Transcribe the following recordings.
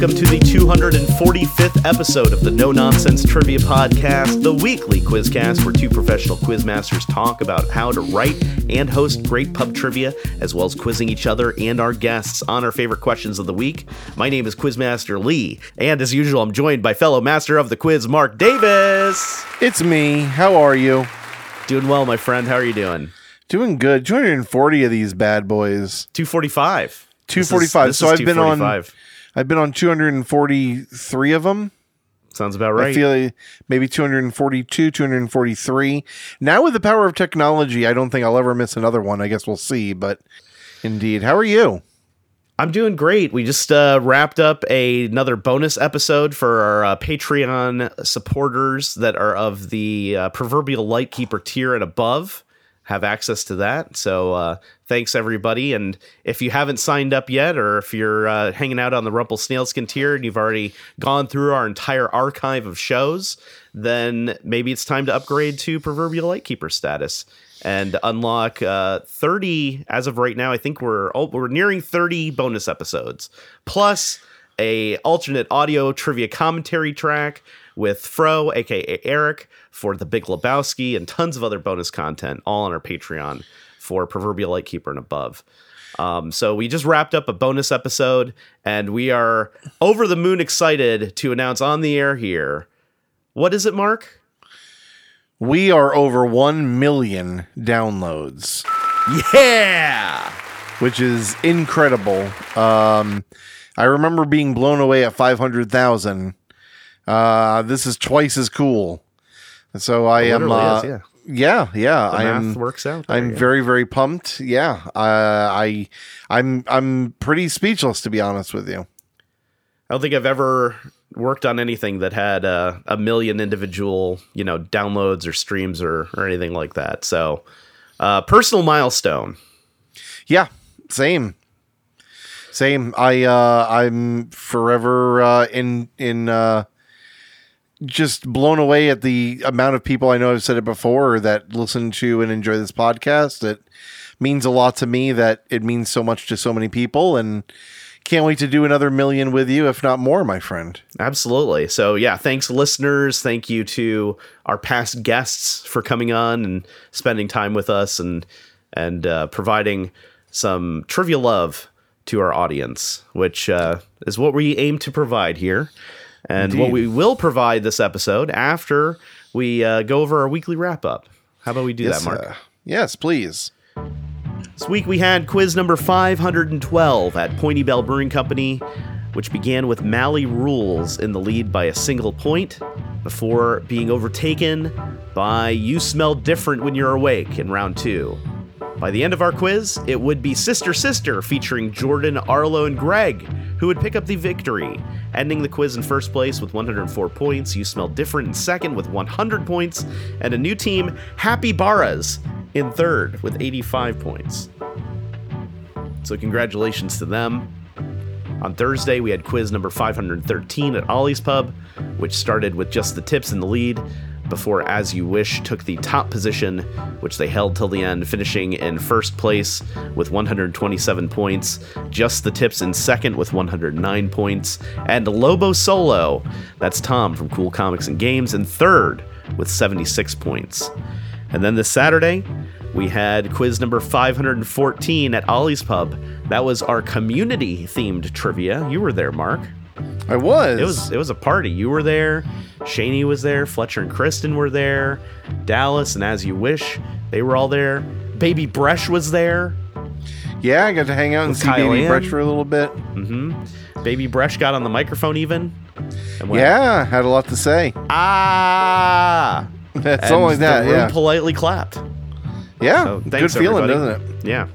welcome to the 245th episode of the No Nonsense Trivia Podcast, the weekly quizcast where two professional quizmasters talk about how to write and host great pub trivia, as well as quizzing each other and our guests on our favorite questions of the week. My name is Quizmaster Lee, and as usual, I'm joined by fellow master of the quiz, Marc Davis. It's me. How are you? Doing well, my friend. How are you doing? Doing good. 240 of these bad boys. 245. 245. This is- so this I've is been on 245. I've been on 243 of them. Sounds about right. I feel like maybe 242, 243. Now with the power of technology, I don't think I'll ever miss another one. I guess we'll see, but indeed. How are you? I'm doing great. We just uh, wrapped up a, another bonus episode for our uh, Patreon supporters that are of the uh, proverbial Lightkeeper tier and above. Have access to that. So uh, thanks everybody. And if you haven't signed up yet, or if you're uh, hanging out on the Rumple Snailskin tier and you've already gone through our entire archive of shows, then maybe it's time to upgrade to proverbial Lightkeeper status and unlock uh, 30 as of right now i think we're oh, we're nearing 30 bonus episodes plus a alternate audio trivia commentary track with fro aka eric for the big lebowski and tons of other bonus content all on our patreon for proverbial lightkeeper and above um, so we just wrapped up a bonus episode and we are over the moon excited to announce on the air here what is it marc We are over 1 million downloads, yeah which is incredible. Um, I remember being blown away at 500,000. Uh, this is twice as cool. So I am uh, is, yeah. Yeah, yeah. The I math am. works out there, I'm yeah. very, very pumped. Yeah, uh, I, I'm, I'm pretty speechless to be honest with you. I don't think I've ever worked on anything that had uh, a million individual, you know, downloads or streams or or anything like that. So, uh, personal milestone. Yeah, same, same. I, uh, I'm forever uh, in in uh, just blown away at the amount of people. I know I've said it before that listen to and enjoy this podcast. It means a lot to me. That it means so much to so many people, and can't wait to do another million with you, if not more, my friend. Absolutely. So, yeah, thanks, listeners. Thank you to our past guests for coming on and spending time with us and and uh, providing some trivia love to our audience, which uh, is what we aim to provide here. And what we will provide this episode after we uh, go over our weekly wrap up. How about we do that, Marc? uh, yes, please. This week we had quiz number 512 at Point Ybel Brewing Company, which began with Mally Rules in the lead by a single point before being overtaken by You Smell Different When You're Awake in round two. By the end of our quiz, it would be Sister Sister featuring Jordan, Arlo, and Greg, who would pick up the victory, ending the quiz in first place with 104 points. You Smell Different in second with 100 points, and a new team, Happy Barras, in third with 85 points. So, congratulations to them. On Thursday, we had quiz number 513 at Ollie's Pub, which started with just the tips in the lead before As You Wish took the top position, which they held till the end, finishing in first place with 127 points. Just the tips in second with 109 points. And Lobo Solo, that's Tom from Cool Comics and Games, in third with 76 points. And then this Saturday, we had quiz number 514 at Ollie's Pub. That was our community themed trivia. You were there, Marc. I was. It was it was a party. You were there. Shaney was there. Fletcher and Kristen were there. Dallas and As You Wish, they were all there. Baby Bresh was there. Yeah, I got to hang out and With see Kyle Baby Ann. Bresh for a little bit. Baby Bresh got on the microphone even. Went, Yeah, had a lot to say. Ah. Something And like that. The room Yeah, politely clapped. yeah. So Good feeling, everybody. doesn't it? Yeah.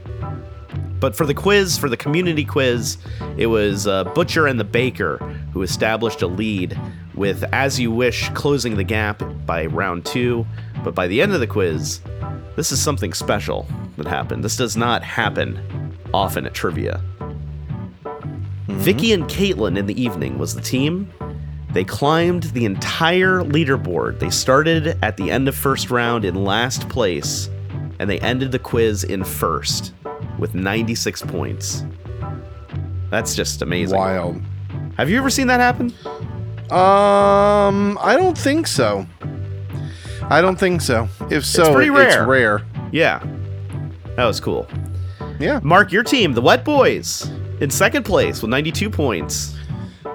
But for the quiz, for the community quiz, it was uh, Butcher and the Baker who established a lead with As You Wish closing the gap by round two. But by the end of the quiz, this is something special that happened. This does not happen often at trivia. Vicky and Caitlin in the evening was the team. They climbed the entire leaderboard. They started at the end of first round in last place, and they ended the quiz in first with 96 points. That's just amazing. Wild. Have you ever seen that happen? Um, I don't think so. I don't think so. If so, pretty rare. it's rare. Yeah. That was cool. Yeah, Marc, your team, the Wet Boys, in second place with 92 points.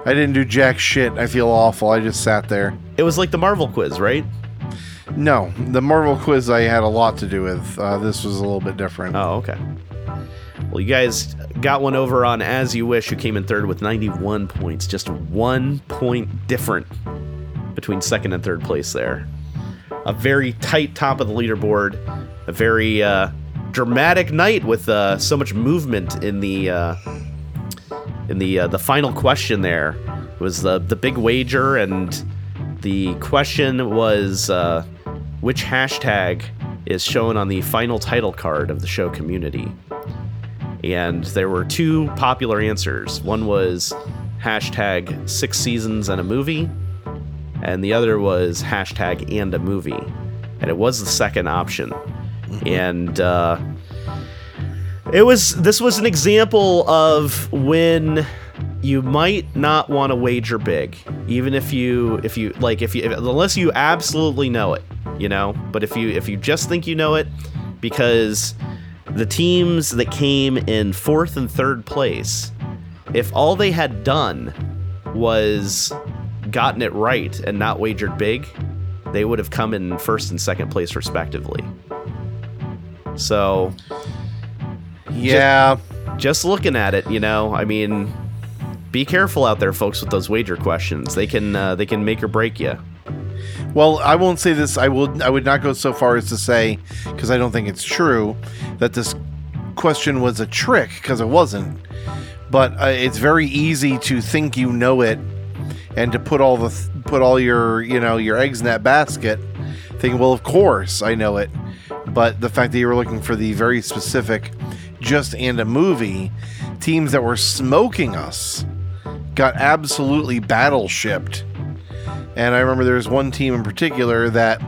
I didn't do jack shit. I feel awful. I just sat there. It was like the Marvel quiz, right? No, the Marvel quiz I had a lot to do with. Uh, this was a little bit different. Oh, okay. Well, you guys got one over on As You Wish, who came in third with 91 points. Just one point different between second and third place there. A very tight top of the leaderboard. A very uh, dramatic night with uh, so much movement in the uh, in the uh, the final question. There was the the big wager, and the question was uh, which hashtag is shown on the final title card of the show community. And there were two popular answers. One was hashtag six seasons and a movie, and the other was hashtag and a movie. And it was the second option. And uh, it was this was an example of when you might not want to wager big even if you if you like if you if, unless you absolutely know it you know but if you if you just think you know it because the teams that came in fourth and third place if all they had done was gotten it right and not wagered big they would have come in first and second place respectively so yeah, just looking at it, you know, I mean, be careful out there, folks, with those wager questions. They can uh, they can make or break you. Well, I won't say this. I will. I would not go so far as to say, because I don't think it's true, that this question was a trick, because it wasn't. But uh, it's very easy to think you know it, and to put all the th- put all your you know your eggs in that basket, thinking, well, of course I know it. But the fact that you were looking for the very specific, just and a movie, teams that were smoking us, got absolutely battleshipped. And I remember there was one team in particular that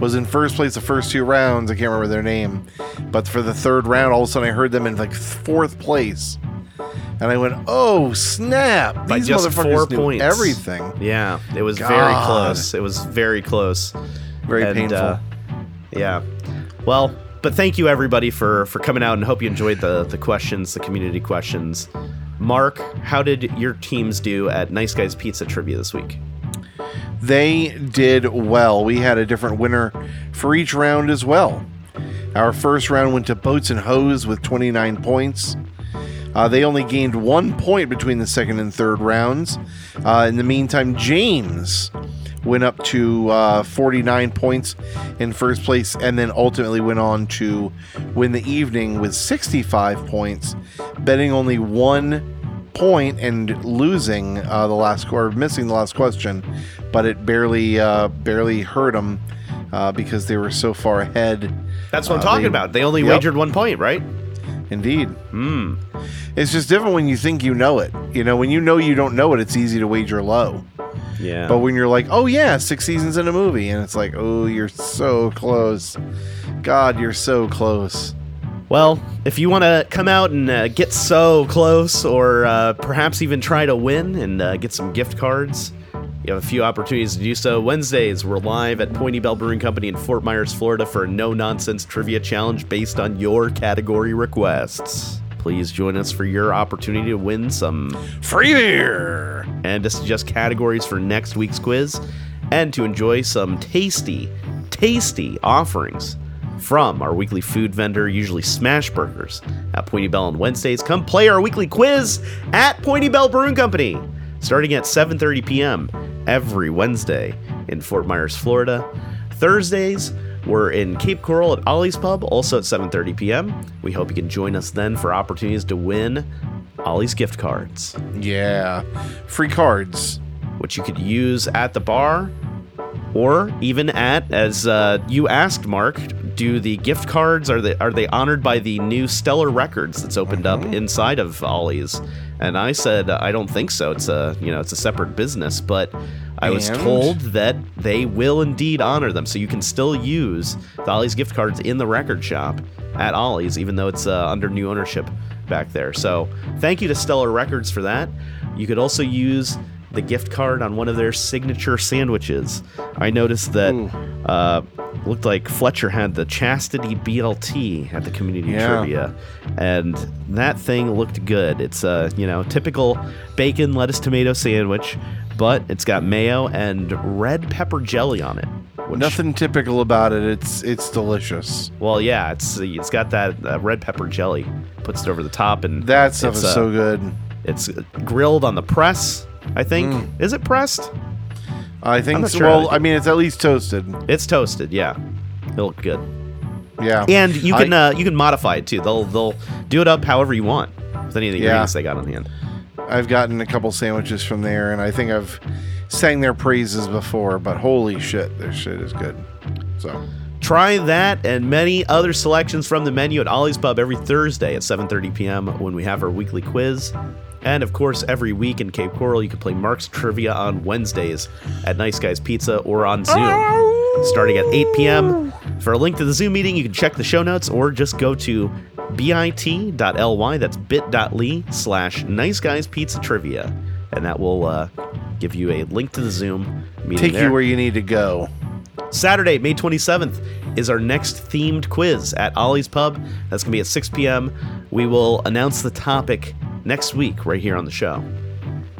was in first place the first two rounds. I can't remember their name. But for the third round, all of a sudden I heard them in like fourth place. And I went, oh, snap. By These just motherfuckers four knew points. everything. Yeah, it was very close. It was very close. Very And, painful. uh, yeah. Well, but thank you everybody for for coming out and hope you enjoyed the the questions, the community questions. Marc, how did your teams do at Nice Guys Pizza Trivia this week? They did well. We had a different winner for each round as well. Our first round went to Boats and Hose with 29 points. Uh, they only gained one point between the second and third rounds. Uh, in the meantime, James went up to uh, 49 points in first place and then ultimately went on to win the evening with 65 points, betting only one point and losing uh, the last or missing the last question, but it barely uh, barely hurt them uh, because they were so far ahead. That's what I'm Uh, talking they- about. They only Yep. wagered one point, right? Indeed, Hmm. it's just different when you think you know it. You know, when you know you don't know it, it's easy to wager low. Yeah. But when you're like, oh yeah, six seasons in a movie, and it's like, oh, you're so close. God, you're so close. Well, if you want to come out and uh, get so close, or uh, perhaps even try to win and uh, get some gift cards, you have a few opportunities to do so. Wednesdays, we're live at Point Ybel Brewing Company in Fort Myers, Florida for a no nonsense trivia challenge based on your category requests. Please join us for your opportunity to win some Free beer. and to suggest categories for next week's quiz and to enjoy some tasty, tasty offerings from our weekly food vendor, usually Smash Burgers, at Point Ybel on Wednesdays. Come play our weekly quiz at Point Ybel Brewing Company, starting at 7:30 p.m. every Wednesday in Fort Myers, Florida. Thursdays, we're in Cape Coral at Ollie's Pub, also at 7:30 p.m. We hope you can join us then for opportunities to win Ollie's gift cards Yeah, free cards. which you could use at the bar or even at as uh, you asked marc do the gift cards are they are they honored by the new stellar records that's opened up inside of ollie's and i said i don't think so it's a you know it's a separate business but i was And? told that they will indeed honor them so you can still use the ollie's gift cards in the record shop at ollie's even though it's uh, under new ownership back there. So thank you to Stellar Records for that. You could also use the gift card on one of their signature sandwiches. I noticed that uh, looked like Fletcher had the Chastity BLT at the community Yeah. trivia, and that thing looked good. It's a you know typical bacon lettuce tomato sandwich, but it's got mayo and red pepper jelly on it. Which, Nothing typical about it. It's it's delicious. Well, yeah, it's it's got that uh, red pepper jelly. Puts it over the top, and That stuff is uh, so good. It's grilled on the press. I think Mm. is it pressed? I think. so- sure well, I mean, it's at least toasted. It's toasted. Yeah, it'll look good. Yeah. And you I- can uh, you can modify it too. They'll they'll do it up however you want with any of the Yeah. ingredients they got on hand. I've gotten a couple sandwiches from there, and I think I've sang their praises before. But holy shit, their shit is good. So Try that and many other selections from the menu at Ollie's Pub every Thursday at 7:30 p.m. when we have our weekly quiz. And of course, every week in Cape Coral, you can play Marc's Trivia on Wednesdays at Nice Guys Pizza or on Zoom, starting at 8 p.m. For a link to the Zoom meeting, you can check the show notes or just go to bit.ly, that's bit.ly slash Nice Guys Pizza Trivia. And that will uh, give you a link to the Zoom meeting take there. you where you need to go. Saturday, May 27th, is our next themed quiz at Ollie's Pub. That's going to be at 6 p.m. We will announce the topic next week right here on the show.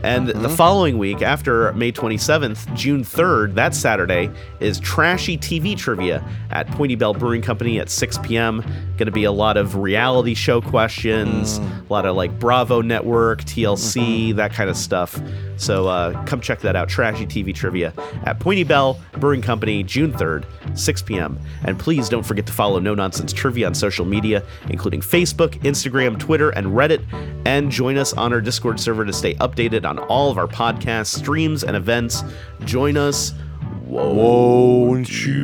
And the mm-hmm. following week, after May 27th, June 3rd, that Saturday, is Trashy TV Trivia at Point Ybel Brewing Company at 6 p.m. Going to be a lot of reality show questions, mm. a lot of like Bravo Network, TLC, mm-hmm. that kind of stuff. So uh, come check that out. Trashy TV Trivia at Point Ybel Brewing Company, June 3rd, 6 p.m. And please don't forget to follow No Nonsense Trivia on social media, including Facebook, Instagram, Twitter, and Reddit. And join us on our Discord server to stay updated on all of our podcasts, streams, and events. Join us. Whoa. Won't you?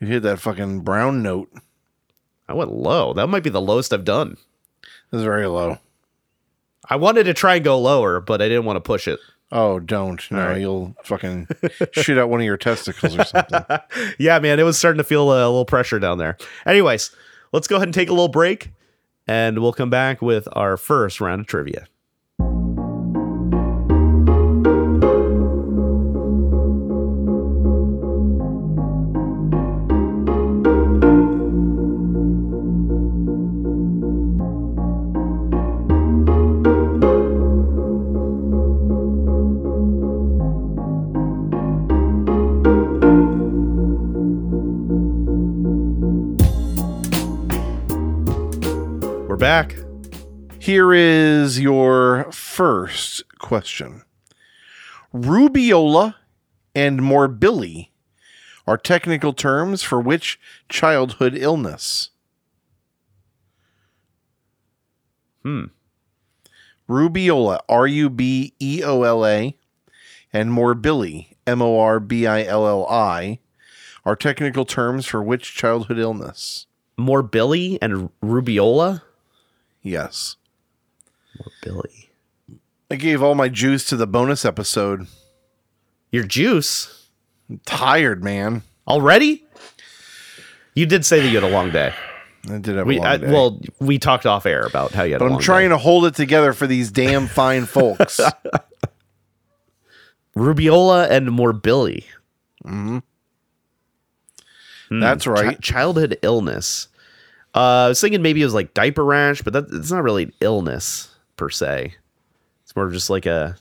You hit that fucking brown note. I went low. That might be the lowest I've done. That's very low. I wanted to try and go lower, but I didn't want to push it. Oh, don't. No, right. you'll fucking shoot out one of your testicles or something. yeah, man, it was starting to feel a little pressure down there. Anyways, let's go ahead and take a little break, and we'll come back with our first round of trivia. Here is your first question. Rubeola and morbilli are technical terms for which childhood illness? Hmm. Rubeola, R U B E O L A, and morbilli, M O R B I L L I, are technical terms for which childhood illness? Morbilli and Rubiola. Yes. Billy. I gave all my juice to the bonus episode. Your juice I'm tired, man. already? You did say that you had a long day. I did have We a long I, day. well, we talked off air about how you had a long day. but I'm trying day. to hold it together for these damn fine folks. Rubeola and Morbilli. hmm Hmm. That's right. Chi- childhood illness. Uh, I was thinking maybe it was like diaper rash, but that it's not really an illness per se. It's more just like a.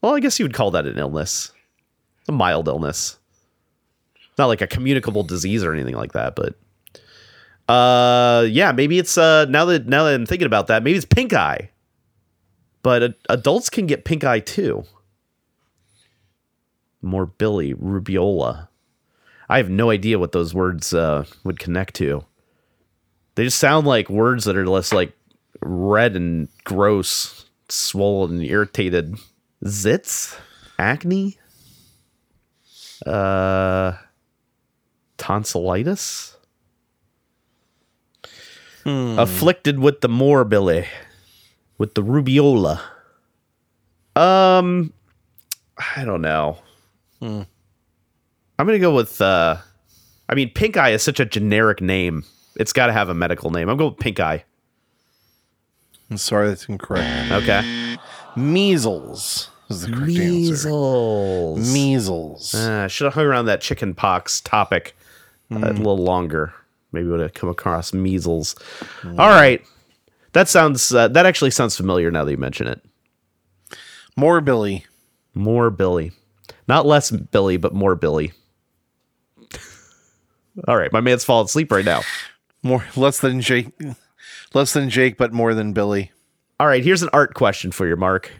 Well, I guess you would call that an illness. A mild illness. Not like a communicable disease or anything like that, but. Uh, yeah, maybe it's uh now that now that I'm thinking about that, maybe it's pink eye. But uh, adults can get pink eye too. Morbilli, rubeola. I have no idea what those words uh, would connect to. They just sound like words that are less like red and gross, swollen, irritated. Zits, acne, uh, tonsillitis, afflicted with the morbilli, with the rubeola. Um, I don't know. I'm gonna go with. uh I mean, pink eye is such a generic name. It's got to have a medical name. I'm going with pink eye. I'm sorry, that's incorrect. Okay. Measles is the correct answer. Measles. Measles. Uh, should have hung around that chicken pox topic uh, a little longer. Maybe would have come across measles. All right. That sounds. Uh, that actually sounds familiar now that you mention it. More Billy. More Billy, not less Billy, but more Billy. All right, my man's falling asleep right now. More less than Jake. Less than Jake, but more than Billy. All right, here's an art question for you, Marc.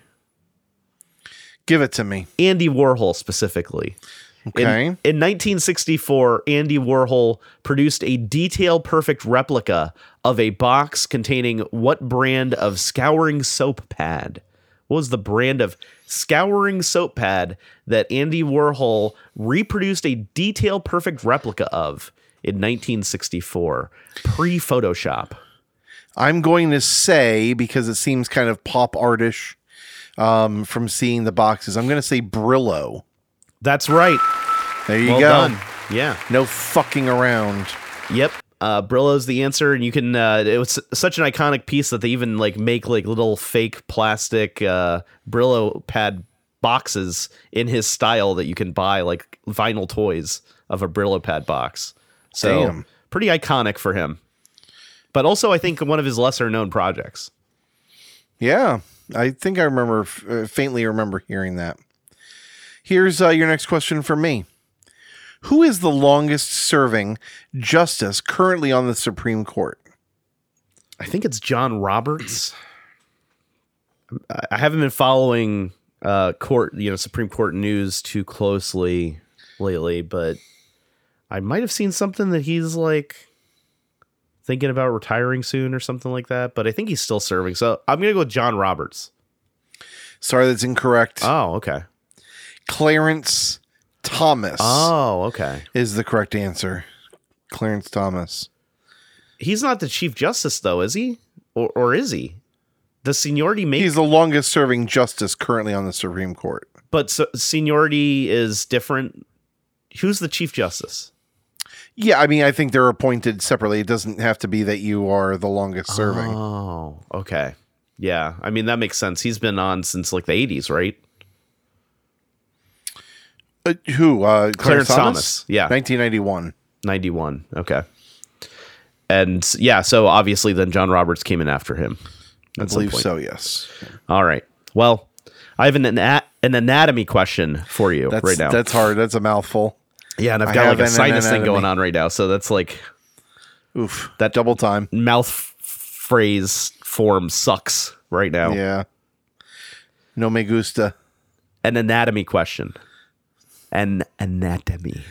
Give it to me. Andy Warhol specifically. In, Okay. in 1964, Andy Warhol produced a detail perfect replica of a box containing what brand of scouring soap pad? What was the brand of scouring soap pad that Andy Warhol reproduced a detail perfect replica of in 1964, pre Photoshop? I'm going to say because it seems kind of pop artish um, from seeing the boxes. I'm going to say Brillo. That's right. There you Well go. done. Yeah. No fucking around. Yep. Uh, Brillo's the answer, and you can. Uh, it was such an iconic piece that they even like make like little fake plastic uh, Brillo pad boxes in his style that you can buy like vinyl toys of a Brillo pad box. So Damn. pretty iconic for him, but also I think one of his lesser known projects. Yeah, I think I remember uh, faintly remember hearing that. Here's uh, your next question for me. Who is the longest serving justice currently on the Supreme Court? I think it's John Roberts. I- I haven't been following uh, court, you know, Supreme Court news too closely lately, but I might have seen something that he's like thinking about retiring soon or something like that. But I think he's still serving, so I'm gonna go with John Roberts. Sorry, that's incorrect. Oh, okay. Clarence Thomas Oh, okay. is the correct answer. Clarence Thomas. He's not the Chief Justice though, is he? Or or is he? Does seniority make? He's the longest serving justice currently on the Supreme Court. but so, seniority is different. Who's the Chief Justice? Yeah, I mean, I think they're appointed separately. It doesn't have to be that you are the longest serving. Oh, okay. Yeah. I mean, that makes sense. He's been on since like the 80s, right? Uh, who? Uh, Clarence, Clarence Thomas? Thomas, yeah. 1991. 91. Okay. And yeah, so obviously then John Roberts came in after him. I believe so, yes. All right. Well, I have an, an anatomy question for you That's, right now. that's hard. That's a mouthful. Yeah, and I've got like a sinus thing going on right now. So that's like Oof. That- double time. mouth phrase form sucks right now. Yeah. No me gusta. An anatomy question. An anatomy.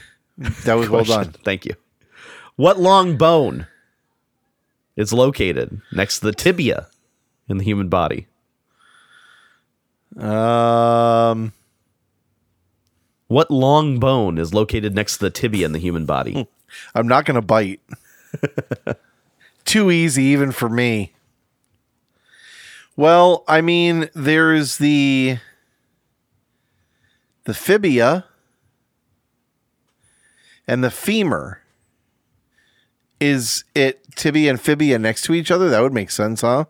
That was well done. Thank you. What long bone is located next to the tibia in the human body? Um, What long bone is located next to the tibia in the human body? I'm not going to bite. Too easy, even for me. Well, I mean, there's the the fibia and the femur. Is it tibia and fibia next to each other? That would make sense, huh?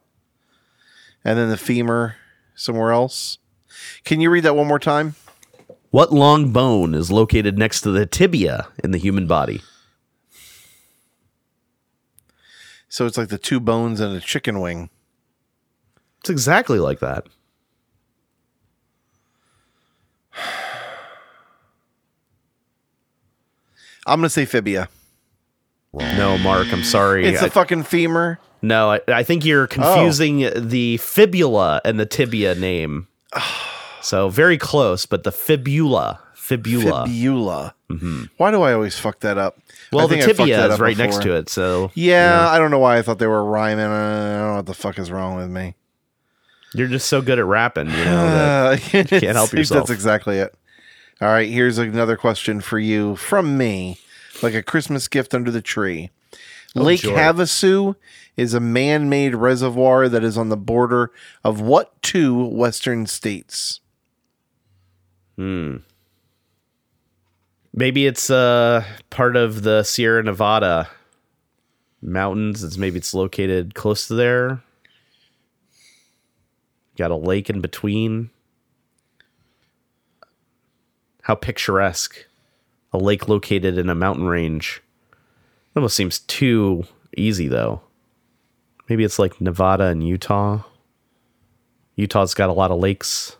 And then the femur somewhere else. Can you read that one more time? What long bone is located next to the tibia in the human body? So it's like the two bones and a chicken wing. It's exactly like that. I'm gonna say fibia. No, Marc, I'm sorry. It's I- a fucking femur. no, I, I think you're oh. confusing the fibula and the tibia name. so very close, but the fibula. Fibula. Fibula. Why do I always fuck that up? well, the tibia is right next to it. So Yeah, I don't know why I thought they were rhyming. I don't know what the fuck is wrong with me. you're just so good at rapping, you know. Uh, can't help yourself. That's exactly it. All right, here's another question for you from me, like a Christmas gift under the tree. Lake joy. Havasu is a man-made reservoir that is on the border of what two western states? Maybe it's uh part of the Sierra Nevada mountains. It's maybe it's located close to there. Got a lake in between. How picturesque. A lake located in a mountain range. Almost seems too easy, though. Maybe it's like Nevada and Utah. Utah's got a lot of lakes.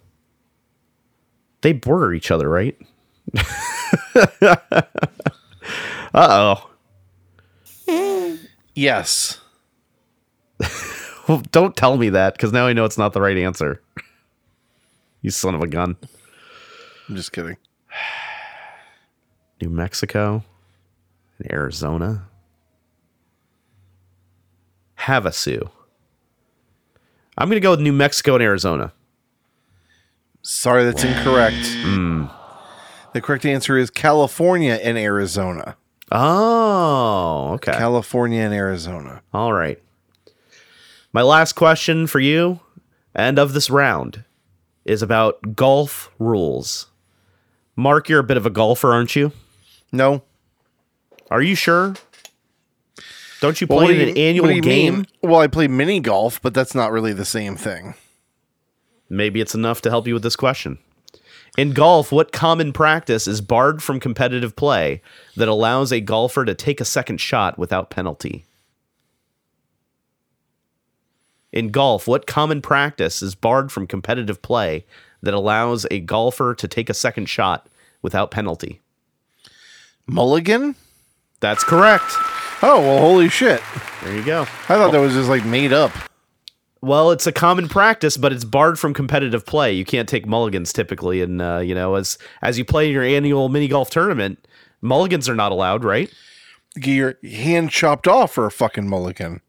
They border each other, right? uh oh. Yes. Well, don't tell me that because now I know it's not the right answer. You son of a gun. I'm just kidding. New Mexico and Arizona. Havasu. I'm going to go with New Mexico and Arizona. Sorry, that's incorrect. Hmm. The correct answer is California and Arizona. Oh, okay. California and Arizona. All right. My last question for you and of this round is about golf rules. Marc, you're a bit of a golfer, aren't you? No. Are you sure? Don't you play in do an annual you game? mean? Well, I play mini golf, but that's not really the same thing. Maybe it's enough to help you with this question. In golf, what common practice is barred from competitive play that allows a golfer to take a second shot without penalty? In golf, what common practice is barred from competitive play that allows a golfer to take a second shot without penalty? Mulligan? That's correct. Oh, well, holy shit. There you go. I thought that was just like made up. Well, it's a common practice, but it's barred from competitive play. You can't take mulligans typically, and uh, you know, as as you play your annual mini golf tournament, mulligans are not allowed, right? Get your hand chopped off for a fucking mulligan.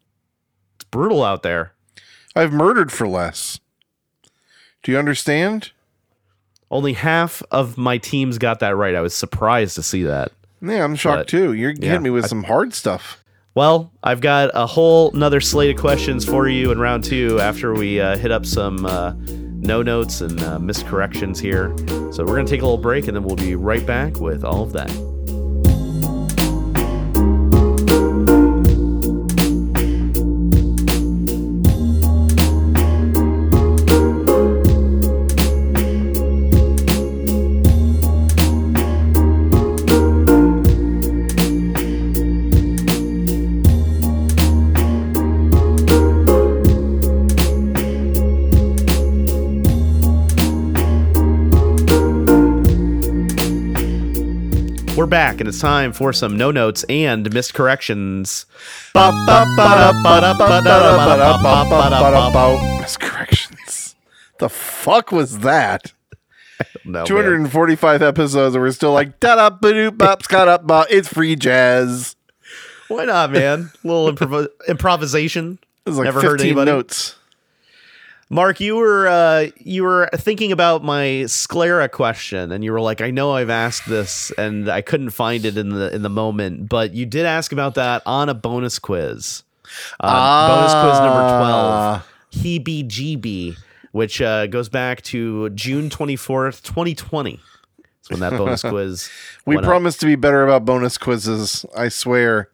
It's brutal out there. I've murdered for less. Do you understand? Only half of my teams got that right. I was surprised to see that. Yeah, I'm shocked But, too. You're yeah, hitting me with some hard stuff. Well, I've got a whole another slate of questions for you in round two after we uh, hit up some uh, no notes and uh, miscorrections here. So we're gonna take a little break, and then we'll be right back with all of that. Back, and it's time for some no notes and miscorrections. Miscorrections. The fuck was that? No, man. 245 episodes, and we're still like, da da ba doo bop, ska ba. It's free jazz. Why not, man? A little improv- improvisation. It's like Never 15 heard anybody. notes. Marc, you were uh, you were thinking about my sclera question, and you were like, "I know I've asked this, and I couldn't find it in the in the moment, but you did ask about that on a bonus quiz, uh, bonus quiz number Ah. twelve, Heebie which uh, goes back to June twenty fourth, twenty twenty. That's when that bonus quiz. We went up. promise to be better about bonus quizzes. I swear.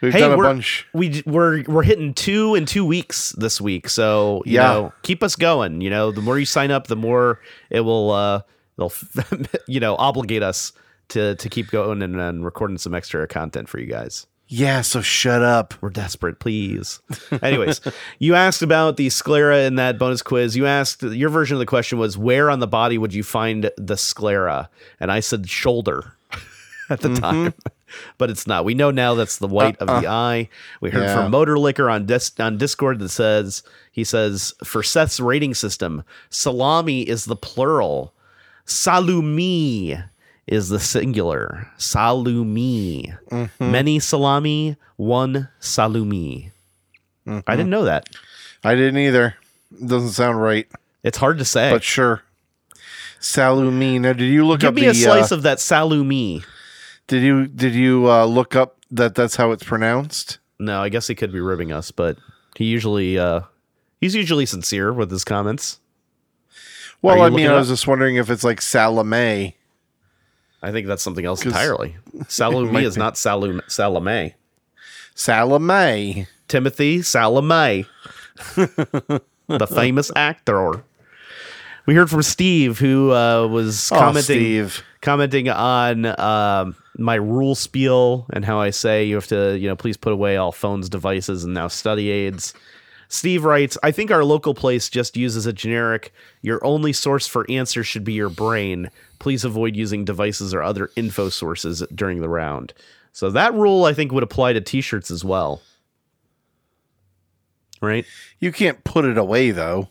We've Hey, done a we're, bunch. We we're we're hitting two in two weeks this week, so you Yeah. know, keep us going. You know, the more you sign up, the more it will uh, they'll you know obligate us to to keep going and, and recording some extra content for you guys. Yeah, so shut up. We're desperate, please. Anyways, you asked about the sclera in that bonus quiz. You asked your version of the question was where on the body would you find the sclera, and I said shoulder at the time. But it's not. We know now that's the white of the eye. We heard Yeah. from Motor Liquor on dis- on Discord that says he says for Seth's rating system, salami is the plural, salumi is the singular. Salumi. Many salami, one salumi. I didn't know that. I didn't either. It Doesn't sound right, It's hard to say. but sure. Salumi. Now, did you look Give up Give me the? a slice uh, of that salumi. Did you did you uh, look up that that's how it's pronounced? No, I guess he could be ribbing us, but he usually uh he's usually sincere with his comments. Well, I mean, I up? was just wondering if it's like Salome. I think that's something else entirely. Might is be. not Salum Salome. Salome. Timothy Salome. the famous actor. We heard from Steve, who uh, was Oh, commenting Steve. commenting on um, my rule spiel and how I say you have to, you know, please put away all phones, devices, and now study aids. Steve writes, I think our local place just uses a generic, your only source for answers should be your brain. Please avoid using devices or other info sources during the round. So that rule, I think, would apply to t shirts as well. Right? You can't put it away though.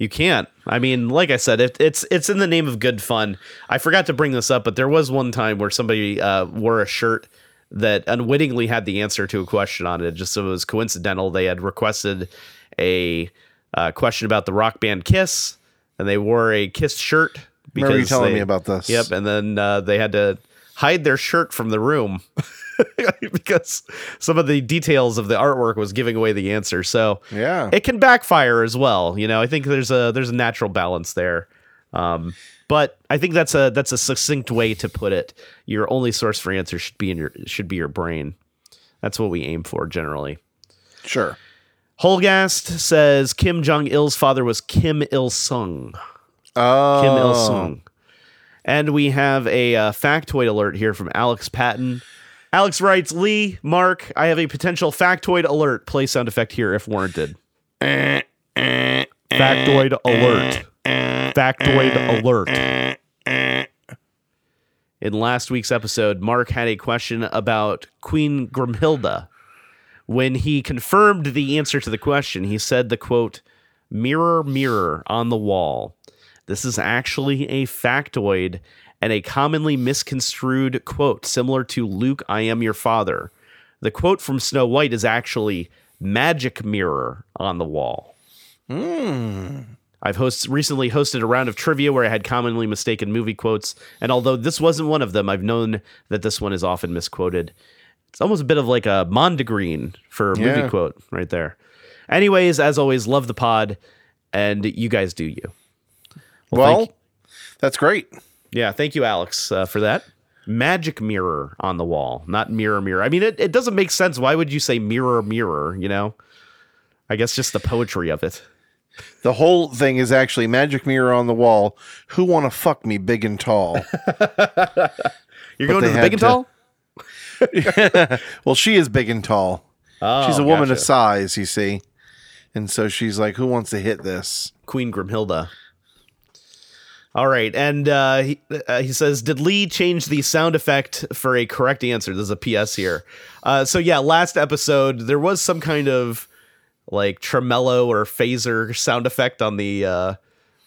You can't. I mean, like I said, it, it's it's in the name of good fun. I forgot to bring this up, but there was one time where somebody uh, wore a shirt that unwittingly had the answer to a question on it. Just so it was coincidental, they had requested a uh, question about the rock band Kiss, and they wore a Kiss shirt. Remember you telling they- me about this? Yep, and then uh, they had to hide their shirt from the room because some of the details of the artwork was giving away the answer. So Yeah. it can backfire as well. You know, I think there's a there's a natural balance there. Um, but I think that's a that's a succinct way to put it. Your only source for answers should be in your should be your brain. That's what we aim for generally. Sure. Holgast says Kim Jong Il's father was Kim Il Sung. Oh. Kim Il Sung. And we have a uh, factoid alert here from Alex Patton. Alex writes, Lee, Marc, I have a potential factoid alert. Play sound effect here if warranted. Factoid alert. Factoid alert. In last week's episode, Marc had a question about Queen Grimhilda. When he confirmed the answer to the question, he said the quote, Mirror, mirror on the wall. This is actually a factoid and a commonly misconstrued quote similar to Luke, I am your father. The quote from Snow White is actually magic mirror on the wall. Hmm. I've host- recently hosted a round of trivia where I had commonly mistaken movie quotes, and although this wasn't one of them, I've known that this one is often misquoted. It's almost a bit of like a Mondegreen for a movie Yeah. quote right there. Anyways, as always, love the pod, and you guys do you. Well, thank- that's great. Yeah, thank you, Alex, uh, for that. Magic mirror on the wall, not mirror, mirror. I mean, it, it doesn't make sense. Why would you say mirror, mirror? You know, I guess just the poetry of it. The whole thing is actually magic mirror on the wall. Who want to fuck me big and tall? You're going to the big and to- tall? well, she is big and tall. Oh, she's a woman gotcha. of size, you see. And so she's like, who wants to hit this? Queen Grimhilda. All right, and uh, he, uh, he says, "Did Lee change the sound effect for a correct answer?" There's a PS here. Uh, so yeah, last episode there was some kind of like tremolo or phaser sound effect on the uh,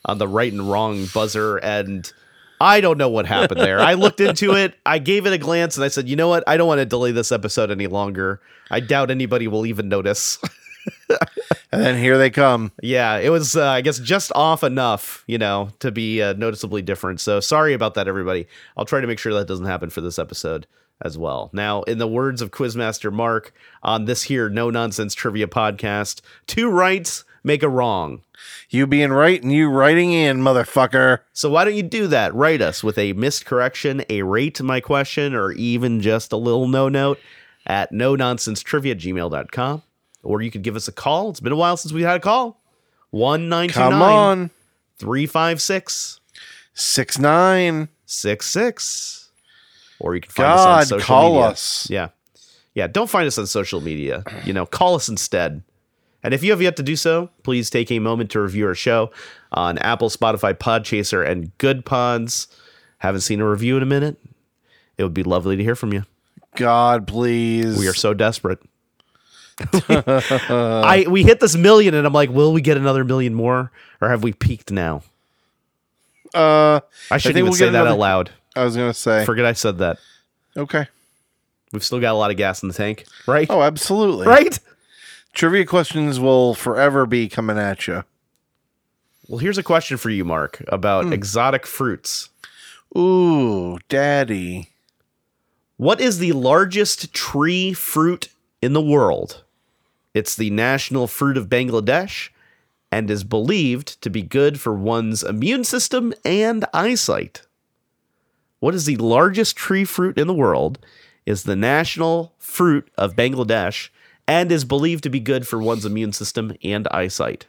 on the right and wrong buzzer, and I don't know what happened there. I looked into it, I gave it a glance, and I said, "You know what? I don't want to delay this episode any longer. I doubt anybody will even notice." And then here they come. Yeah, it was, uh, I guess, just off enough, you know, to be uh, noticeably different. So sorry about that, everybody. I'll try to make sure that doesn't happen for this episode as well. Now, in the words of Quizmaster Marc on this here no nonsense trivia podcast, two rights make a wrong. You being right and you writing in, motherfucker. So why don't you do that? Write us with a missed correction, a rate my question, or even just a little no note at no nonsense trivia gmail.com. Or you could give us a call. It's been a while since we had a call. One nine two Come nine on. three five six Six nine. six six. Or you can find us on social call media. us. Yeah. Yeah. Don't find us on social media. You know, call us instead. And if you have yet to do so, please take a moment to review our show on Apple, Spotify, Podchaser, and Good Pods. Haven't seen a review in a minute. It would be lovely to hear from you. God, please. We are so desperate. I we hit this million and I'm like, will we get another million more? Or have we peaked now? Uh, I shouldn't think even we'll say that another- out loud. I was gonna say. Forget I said that. okay. We've still got a lot of gas in the tank, right? Oh, absolutely. Right? Trivia questions will forever be coming at you. Well, here's a question for you, Marc, about Hmm. exotic fruits. Ooh, daddy. What is the largest tree fruit in the world? It's the national fruit of Bangladesh and is believed to be good for one's immune system and eyesight. What is the largest tree fruit in the world? Is the national fruit of Bangladesh and is believed to be good for one's immune system and eyesight.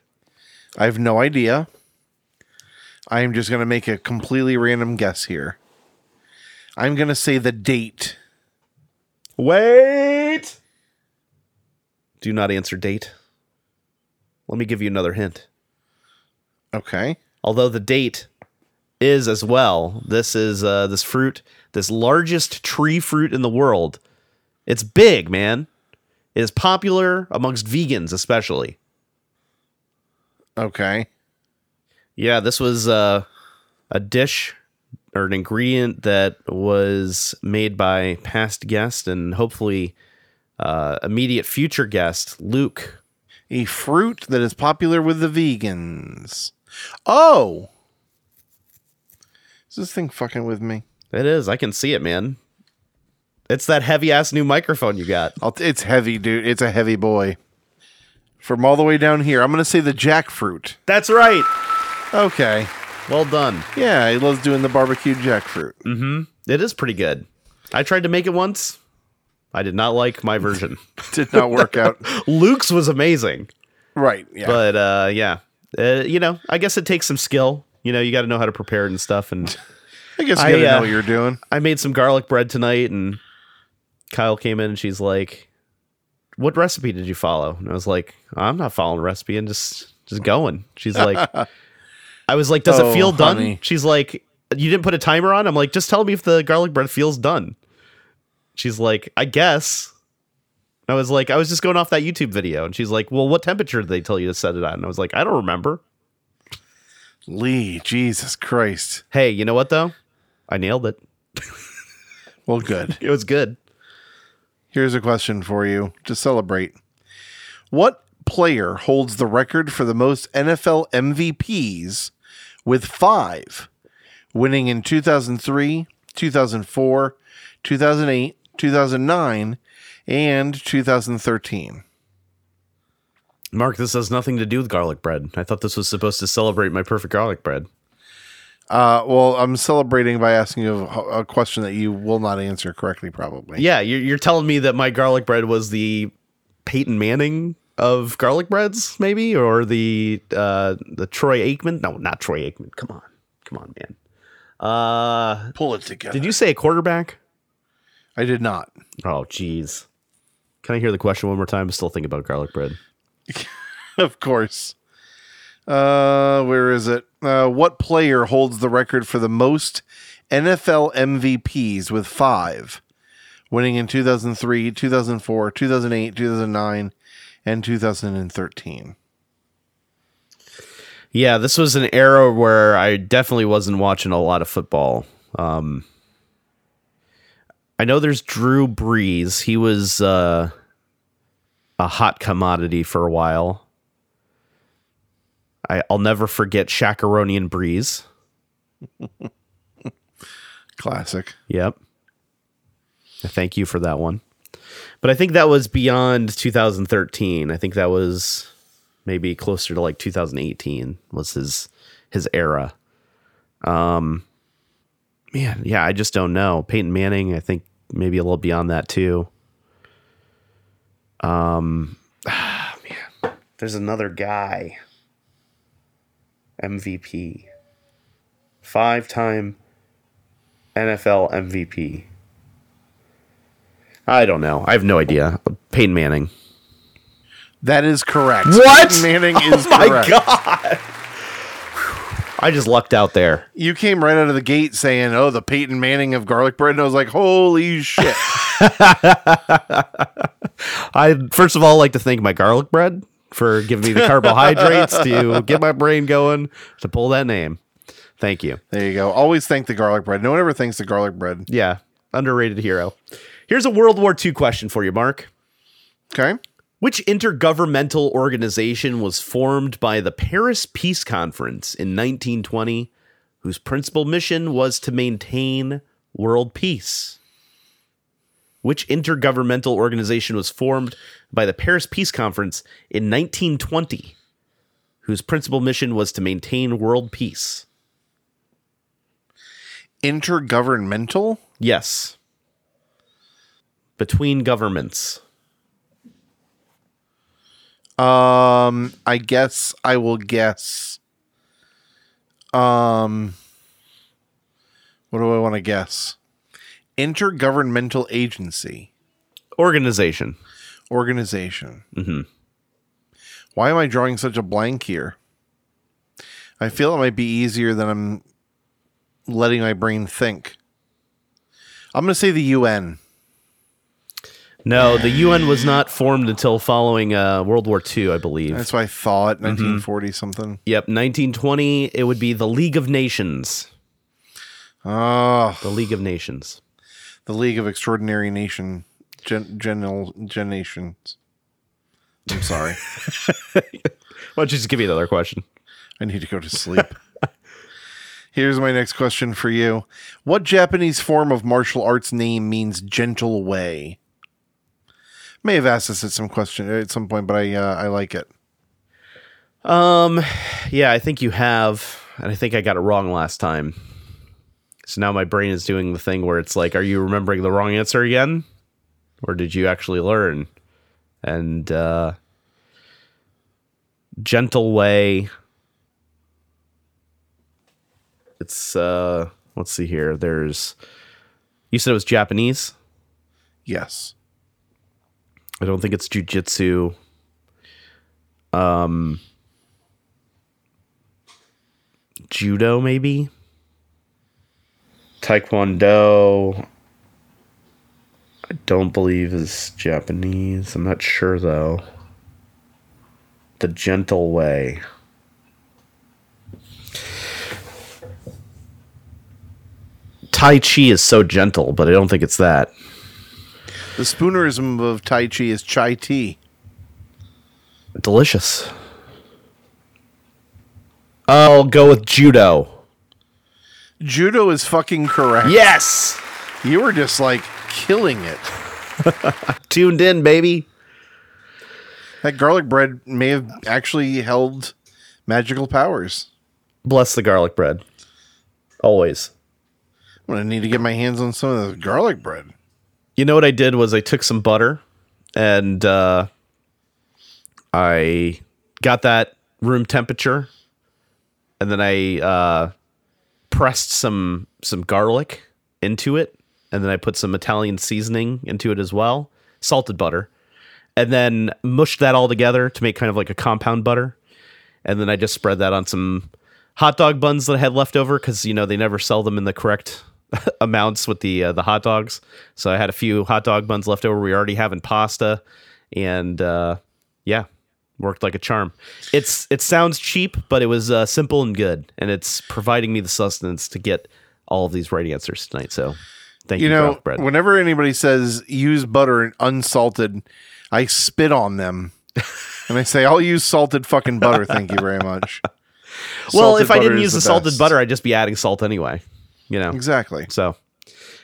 I have no idea. I am just going to make a completely random guess here. I'm going to say the date. Wait. Do not answer date. Let me give you another hint. Okay. Although the date is as well. This is uh, this fruit, this largest tree fruit in the world. It's big, man. It is popular amongst vegans, especially. Okay. Yeah, this was uh, a dish or an ingredient that was made by past guest and hopefully uh, immediate future guest Luke. A fruit that is popular with the vegans. Oh. Is this thing fucking with me? It is. I can see it, man. It's that heavy ass new microphone you got. T- it's heavy, dude. It's a heavy boy. From all the way down here, I'm going to say the jackfruit. That's right. Okay. Well done. Yeah, he loves doing the barbecue jackfruit. It is pretty good. I tried to make it once. I did not like my version. Did not work out. Luke's was amazing, right. Yeah. but uh, yeah, uh, you know, I guess it takes some skill. You know, you got to know how to prepare it and stuff. And I guess you got to uh, know what you're doing. I made some garlic bread tonight, and Kyle came in and she's like, "What recipe did you follow?" And I was like, "I'm not following a recipe and just just going." She's like, "I was like, does Oh, it feel done?" She's like, "You didn't put a timer on." I'm like, "Just tell me if the garlic bread feels done." She's like, "I guess." I was like, I was just going off that YouTube video, and she's like, "Well, what temperature did they tell you to set it at?" And I was like, "I don't remember." Lee, Jesus Christ. Hey, you know what though? I nailed it. Well, good. It was good. Here's a question for you to celebrate. What player holds the record for the most NFL MVPs with five, winning in 2003, 2004, 2008, 2009, and 2013? Mark, this has nothing to do with garlic bread. I thought this was supposed to celebrate my perfect garlic bread. Uh, well, I'm celebrating by asking you a, a question that you will not answer correctly, probably. Yeah, you're, you're telling me that my garlic bread was the Peyton Manning of garlic breads, maybe, or the uh, the Troy Aikman? No, not Troy Aikman. Come on, come on, man. Uh, Pull it together. did you say a quarterback? I did not. Oh, jeez. Can I hear the question one more time? I'm still thinking about garlic bread. of course. Uh, where is it? Uh, what player holds the record for the most NFL MVPs with five, winning in 2003, 2004, 2008, 2009, and 2013? Yeah, this was an era where I definitely wasn't watching a lot of football. Um, I know there's Drew Brees. He was uh, a hot commodity for a while. I, I'll never forget Shakaronian Breeze. Classic. Yep. Thank you for that one. But I think that was beyond 2013. I think that was maybe closer to like 2018 was his his era. Um man, yeah, I just don't know. Peyton Manning, I think maybe a little beyond that too. Um man, there's another guy. MVP. Five-time NFL MVP. I don't know. I have no idea. Peyton Manning. That is correct. What? Peyton Manning Oh is my correct. god! I just lucked out there. You came right out of the gate saying, "Oh, the Peyton Manning of garlic bread," and I was like, "Holy shit!" I first of all like to thank my garlic bread for giving me the carbohydrates to get my brain going to pull that name. Thank you. there you go. Always thank the garlic bread. No one ever thanks the garlic bread. Yeah, underrated hero. Here's a World War II question for you, Mark. Okay. Which intergovernmental organization was formed by the Paris Peace Conference in 1920, whose principal mission was to maintain world peace? Which intergovernmental organization was formed by the Paris Peace Conference in 1920, whose principal mission was to maintain world peace? Intergovernmental. Yes. Between governments. Um, I guess I will guess. Um, what do I want to guess? Intergovernmental agency, Organization. organization. hmm Why am I drawing such a blank here? I feel it might be easier than I'm letting my brain think. I'm going to say the UN. No, the UN was not formed until following uh, World War II, I believe. That's what I thought. 1940 something. Yep, 1920, it would be the League of Nations. Oh, The League of Nations. the League of Extraordinary Nation Gen General Gen Nations. I'm sorry. Why don't you just give me another question? I need to go to sleep. Here's my next question for you. What Japanese form of martial arts name means gentle way? May have asked this at some question at some point, but I uh, I like it. Um, yeah, I think you have, and I think I got it wrong last time. So now my brain is doing the thing where it's like, are you remembering the wrong answer again, or did you actually learn? And uh, gentle way. It's uh, let's see here. There's, you said it was Japanese. Yes. I don't think it's jujitsu. Um, judo maybe. Taekwondo. I don't believe is Japanese. I'm not sure though. The gentle way. Tai Chi is so gentle, but I don't think it's that. The spoonerism of Tai Chi is chai tea. Delicious. I'll go with judo. Judo is fucking correct. Yes. You were just like killing it. Tuned in, baby. That garlic bread may have actually held magical powers. Bless the garlic bread. Always. I'm gonna need to get my hands on some of the garlic bread. You know what I did was I took some butter and uh, I got that room temperature, and then I uh, pressed some some garlic into it, and then I put some Italian seasoning into it as well, salted butter, and then mushed that all together to make kind of like a compound butter, and then I just spread that on some hot dog buns that I had left over because you know they never sell them in the correct amounts with the uh, the hot dogs. So I had a few hot dog buns left over. We already having pasta, and uh, yeah, worked like a charm. It's it sounds cheap, but it was uh, simple and good, and it's providing me the sustenance to get all of these right answers tonight. So thank you, You know, whenever anybody says use butter and unsalted, I spit on them. and I say, I'll use salted fucking butter. Thank you very much. well, Salted if I didn't use the, the salted butter, I'd just be adding salt anyway. You know, Exactly. So,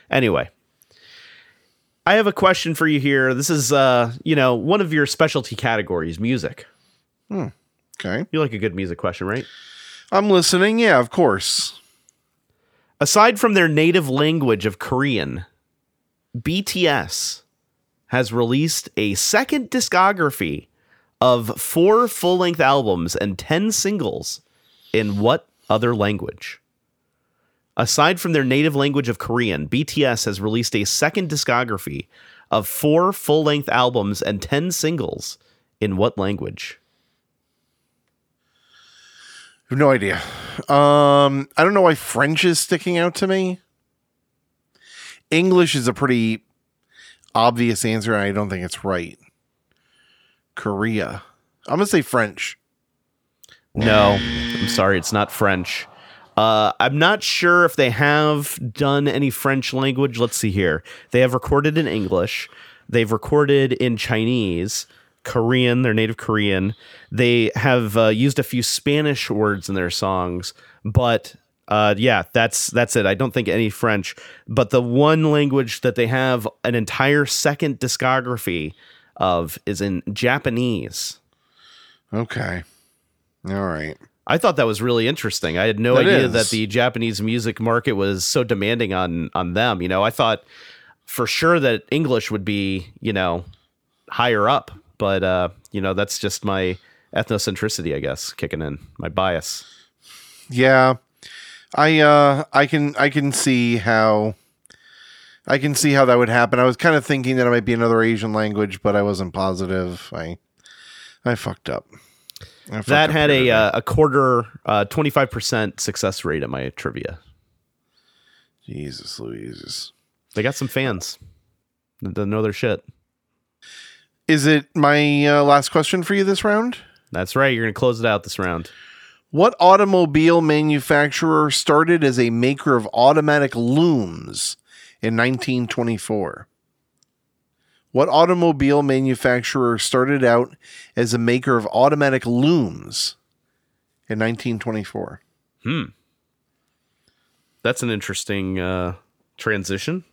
anyway, I have a question for you here. This is, uh, you know, one of your specialty categories, music. Okay. You like a good music question, right? I'm listening. Yeah, of course. Aside from their native language of Korean, BTS has released a second discography of four full length albums and 10 singles in what other language? Aside from their native language of Korean, BTS has released a second discography of four full length albums and 10 singles in what language? I have no idea. Um, I don't know why French is sticking out to me. English is a pretty obvious answer, and I don't think it's right. Korea. I'm gonna say French. No, I'm sorry, it's not French. Uh, I'm not sure if they have done any French language. Let's see here. They have recorded in English. They've recorded in Chinese, Korean, their native Korean. They have uh, used a few Spanish words in their songs, but uh, yeah, that's that's it. I don't think any French. But the one language that they have an entire second discography of is in Japanese. Okay. All right. I thought that was really interesting. I had no That idea is. that the Japanese music market was so demanding on on them. You know, I thought for sure that English would be, you know, higher up, but uh, you know that's just my ethnocentricity, I guess, kicking in my bias. Yeah. I uh I can I can see how I can see how that would happen. I was kind of thinking that it might be another Asian language, but I wasn't positive. I I fucked up. That had a uh, a quarter, twenty five percent success rate at my trivia. Jesus Louise. They got some fans that know their shit. Is it my uh, last question for you this round? That's right. You're gonna close it out this round. What automobile manufacturer started as a maker of automatic looms in 1924? What automobile manufacturer started out as a maker of automatic looms in 1924? Hmm. That's an interesting uh, transition.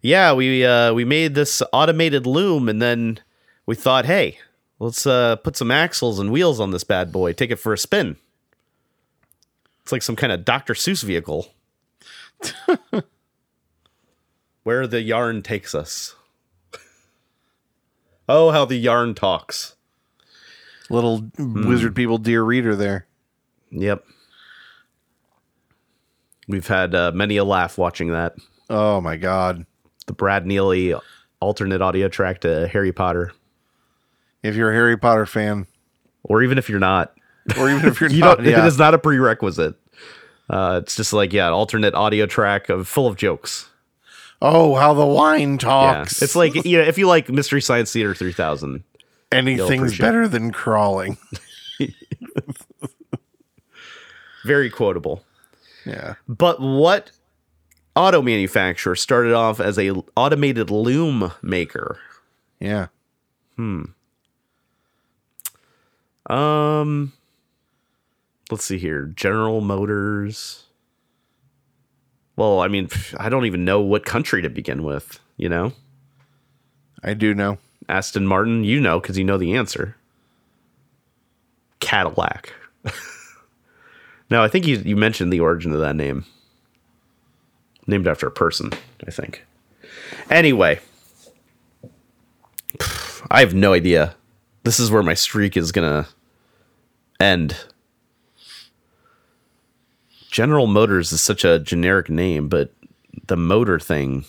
Yeah, we uh, we made this automated loom, and then we thought, hey, let's uh, put some axles and wheels on this bad boy. Take it for a spin. It's like some kind of Dr. Seuss vehicle. Where the yarn takes us. Oh, how the yarn talks. Little wizard people, dear reader, there. Yep. We've had uh, many a laugh watching that. Oh my God. The Brad Neely alternate audio track to Harry Potter. If you're a Harry Potter fan, Or even if you're not, or even if you're you not, yeah. it is not a prerequisite. Uh, it's just like, yeah, alternate audio track of full of jokes. Oh, how the wine Yeah. talks. It's like, you know, if you like Mystery Science Theater 3000, anything's better than crawling. very quotable. Yeah. But what auto manufacturer started off as a automated loom maker? Yeah. Hmm. Um, let's see here. General Motors. Well, I mean, I don't even know what country to begin with. You know, I do know. Aston Martin. You know because you know the answer. Cadillac. no, I think you you mentioned the origin of that name. Named after a person, I think. Anyway, I have no idea. This is where my streak is gonna end. General Motors is such a generic name, but the motor thing.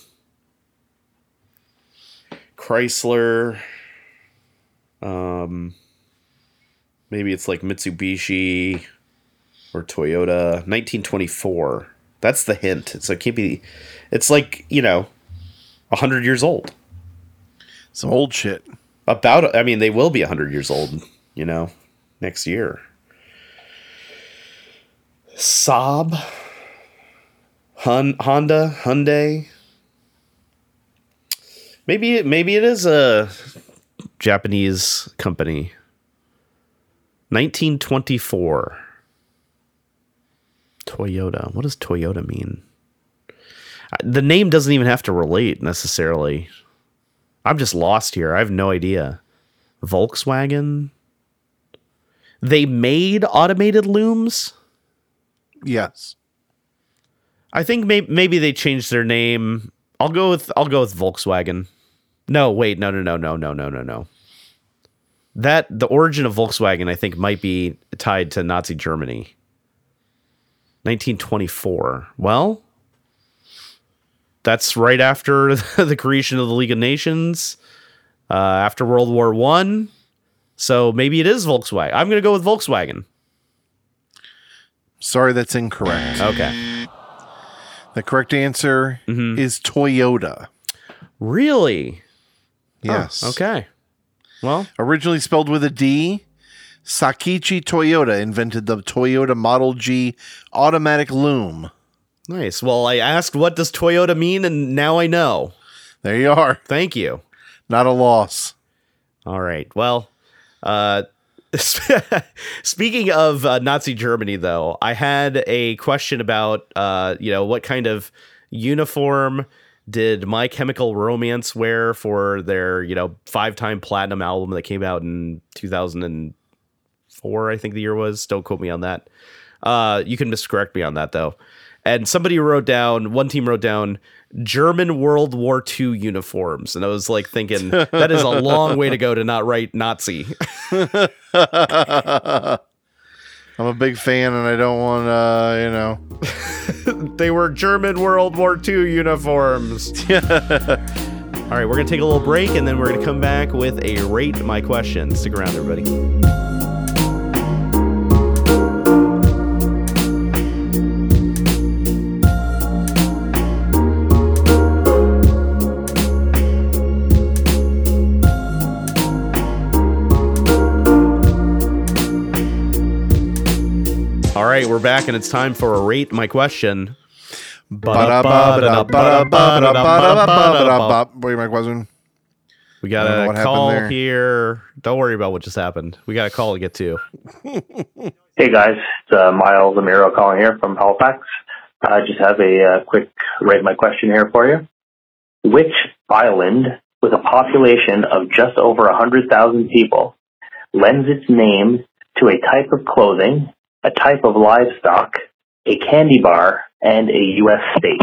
Chrysler. Um, maybe it's like Mitsubishi or Toyota. 1924. That's the hint. So it can't be. It's like you know, hundred years old. Some old shit. About. I mean, they will be hundred years old. You know, next year. Saab. Hun- Honda. Hyundai. Maybe it. Maybe it is a Japanese company. 1924. Toyota. What does Toyota mean? Uh, The name doesn't even have to relate necessarily. I'm just lost here. I have no idea. Volkswagen. They made automated looms. Yes. I think may- maybe they changed their name. I'll go with I'll go with Volkswagen. No, wait, no, no, no, no, no, no, no, no. That the origin of Volkswagen, I think, might be tied to Nazi Germany. 1924. Well, that's right after the creation of the League of Nations, uh, after World War One. So maybe it is Volkswagen. I'm going to go with Volkswagen. Sorry, that's incorrect. Okay. The correct answer Mm-hmm. is Toyota. Really? Yes. Okay. Well, Originally spelled with a D, Sakichi Toyota invented the Toyota Model G automatic loom. Nice. Well, I asked what does Toyota mean, and now I know. There you are. Thank you. Not a loss. All right. Well, uh, speaking of uh, Nazi Germany, though, I had a question about, uh, you know, what kind of uniform did My Chemical Romance wear for their, you know, five-time platinum album that came out in 2004, I think the year was. Don't quote me on that. Uh, you can miscorrect me on that though. and somebody wrote down one team wrote down German World War II uniforms, and I was like thinking that is a long way to go to not write Nazi. I'm a big fan, and I don't want uh, you know. they were German World War II uniforms. All right, we're gonna take a little break, and then we're gonna come back with a rate my question. Stick around, everybody. Right, we're back, and it's time for a rate my question. Wait, my question. We got I don't know a call here. Don't worry about what just happened. We got a call to get to. Hey guys, it's uh, Miles Amiro calling here from Halifax. I just have a uh, quick rate my question here for you. Which island with a population of just over 100,000 people lends its name to a type of clothing, a type of livestock, a candy bar, and a U.S. state?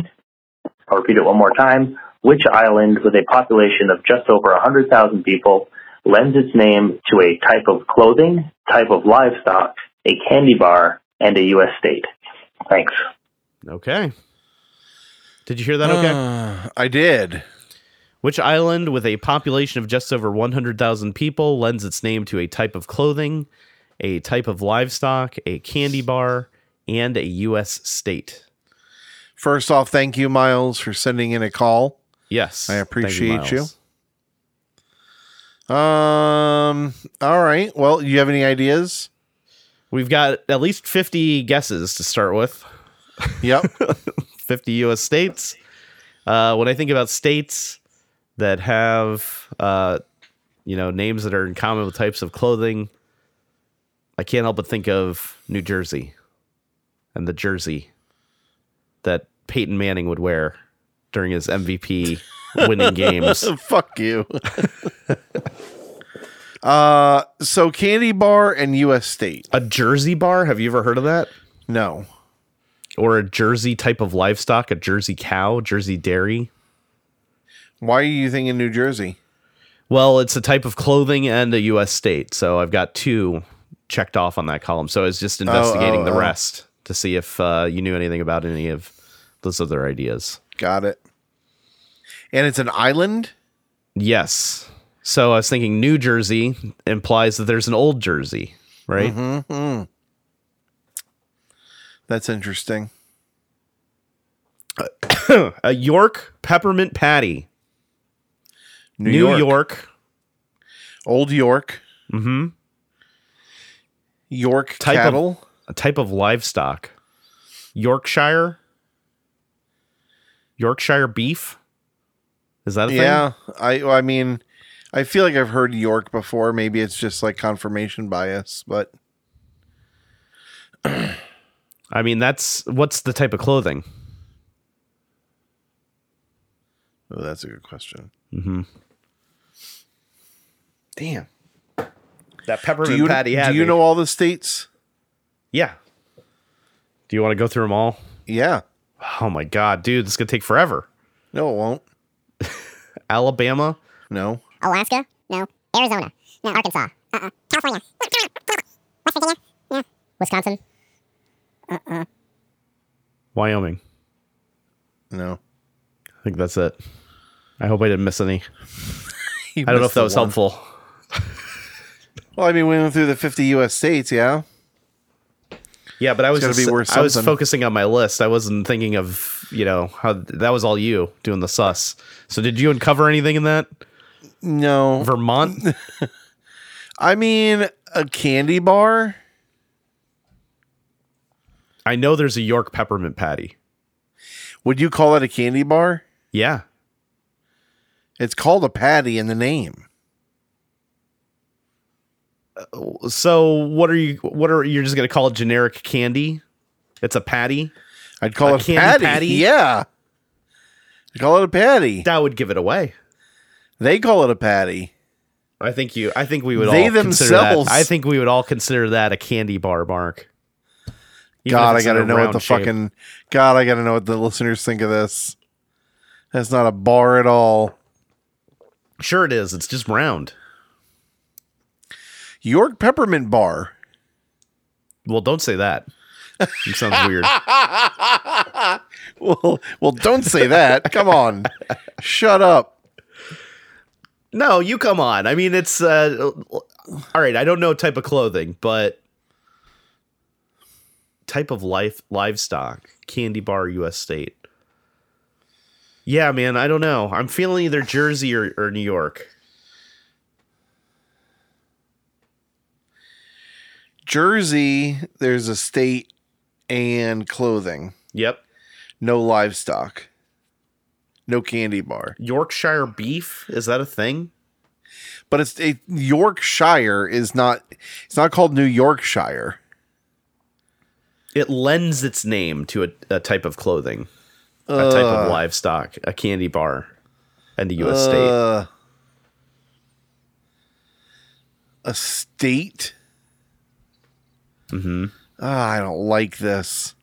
I'll repeat it one more time. Which island with a population of just over 100,000 people lends its name to a type of clothing, type of livestock, a candy bar, and a U.S. state. Thanks. Okay. Did you hear that? Okay. Uh, I did. Which island with a population of just over 100,000 people lends its name to a type of clothing, a type of livestock, a candy bar, and a U.S. state? First off, thank you, Miles, for sending in a call. Yes. I appreciate you. Miles. Um. All right. Well, you have any ideas? We've got at least 50 guesses to start with. Yep. 50 U.S. states. Uh, when I think about states that have, uh, you know, names that are in common with types of clothing, I can't help but think of New Jersey and the jersey that Peyton Manning would wear during his MVP winning games. Fuck you. uh. So, candy bar and U.S. state. A Jersey bar? Have you ever heard of that? No. Or a Jersey type of livestock, a Jersey cow, Jersey dairy? Why are you thinking New Jersey? Well, it's a type of clothing and a U.S. state. So I've got two checked off on that column. So I was just investigating oh, the oh. rest to see if uh, you knew anything about any of those other ideas. Got it. And it's an island. Yes. So I was thinking New Jersey implies that there's an old Jersey, right? Mm-hmm. That's interesting. A York peppermint patty. New, New York. York. Old York. Mm-hmm. York Type of- cattle. A type of livestock. Yorkshire. Yorkshire beef. Is that a thing? yeah. I. I mean, I feel like I've heard York before. Maybe it's just like confirmation bias, but I mean, that's what's the type of clothing? oh, that's a good question. Mm-hmm. Damn. That peppermint Do you, patty had do you me. know all the states? Yeah. Do you want to go through them all? Yeah. Oh my god, dude, this is gonna take forever. No, it won't. Alabama, No. Alaska? No. Arizona? No. Arkansas? Uh-uh. California? West Virginia? No. Wisconsin? Uh-uh. Wyoming. No. I think that's it. I hope I didn't miss any. I don't know if that was one. helpful. Well, I mean, we went through the 50 U.S. states, yeah. Yeah, but I was just, I was focusing on my list. I wasn't thinking of you know how that was all you doing the sus. So did you uncover anything in that No. Vermont? I mean, a candy bar. I know there's a York peppermint patty. Would you call it a candy bar? Yeah, It's called a patty in the name. Uh, so what are you? What are you're just gonna call it generic candy? It's a patty. I'd call A it patty. patty? Yeah. I'd call it a patty. That would give it away. They call it a patty. I think you. I think we would They all themselves- I think we would all consider that a candy bar, Mark. Even God, I gotta know what the shape. fucking God, I gotta know what the listeners think of this. That's not a bar at all. Sure, it is. It's just round. York Peppermint Bar. Well, don't say that. It sounds weird. Well, well, don't say that. Come on, shut up. No, you come on. I mean, it's uh, all right. I don't know type of clothing, but type of life livestock. Candy bar, U.S. state. Yeah, man. I don't know. I'm feeling either Jersey or, or New York. Jersey, there's a state and clothing. Yep. No livestock. No candy bar. Yorkshire beef is that a thing? But it's it, Yorkshire is not. It's not called New Yorkshire. It lends its name to a, a type of clothing, a type of livestock, a candy bar, and a U.S. state. Uh, a state. Mm-hmm. Ah, I don't like this.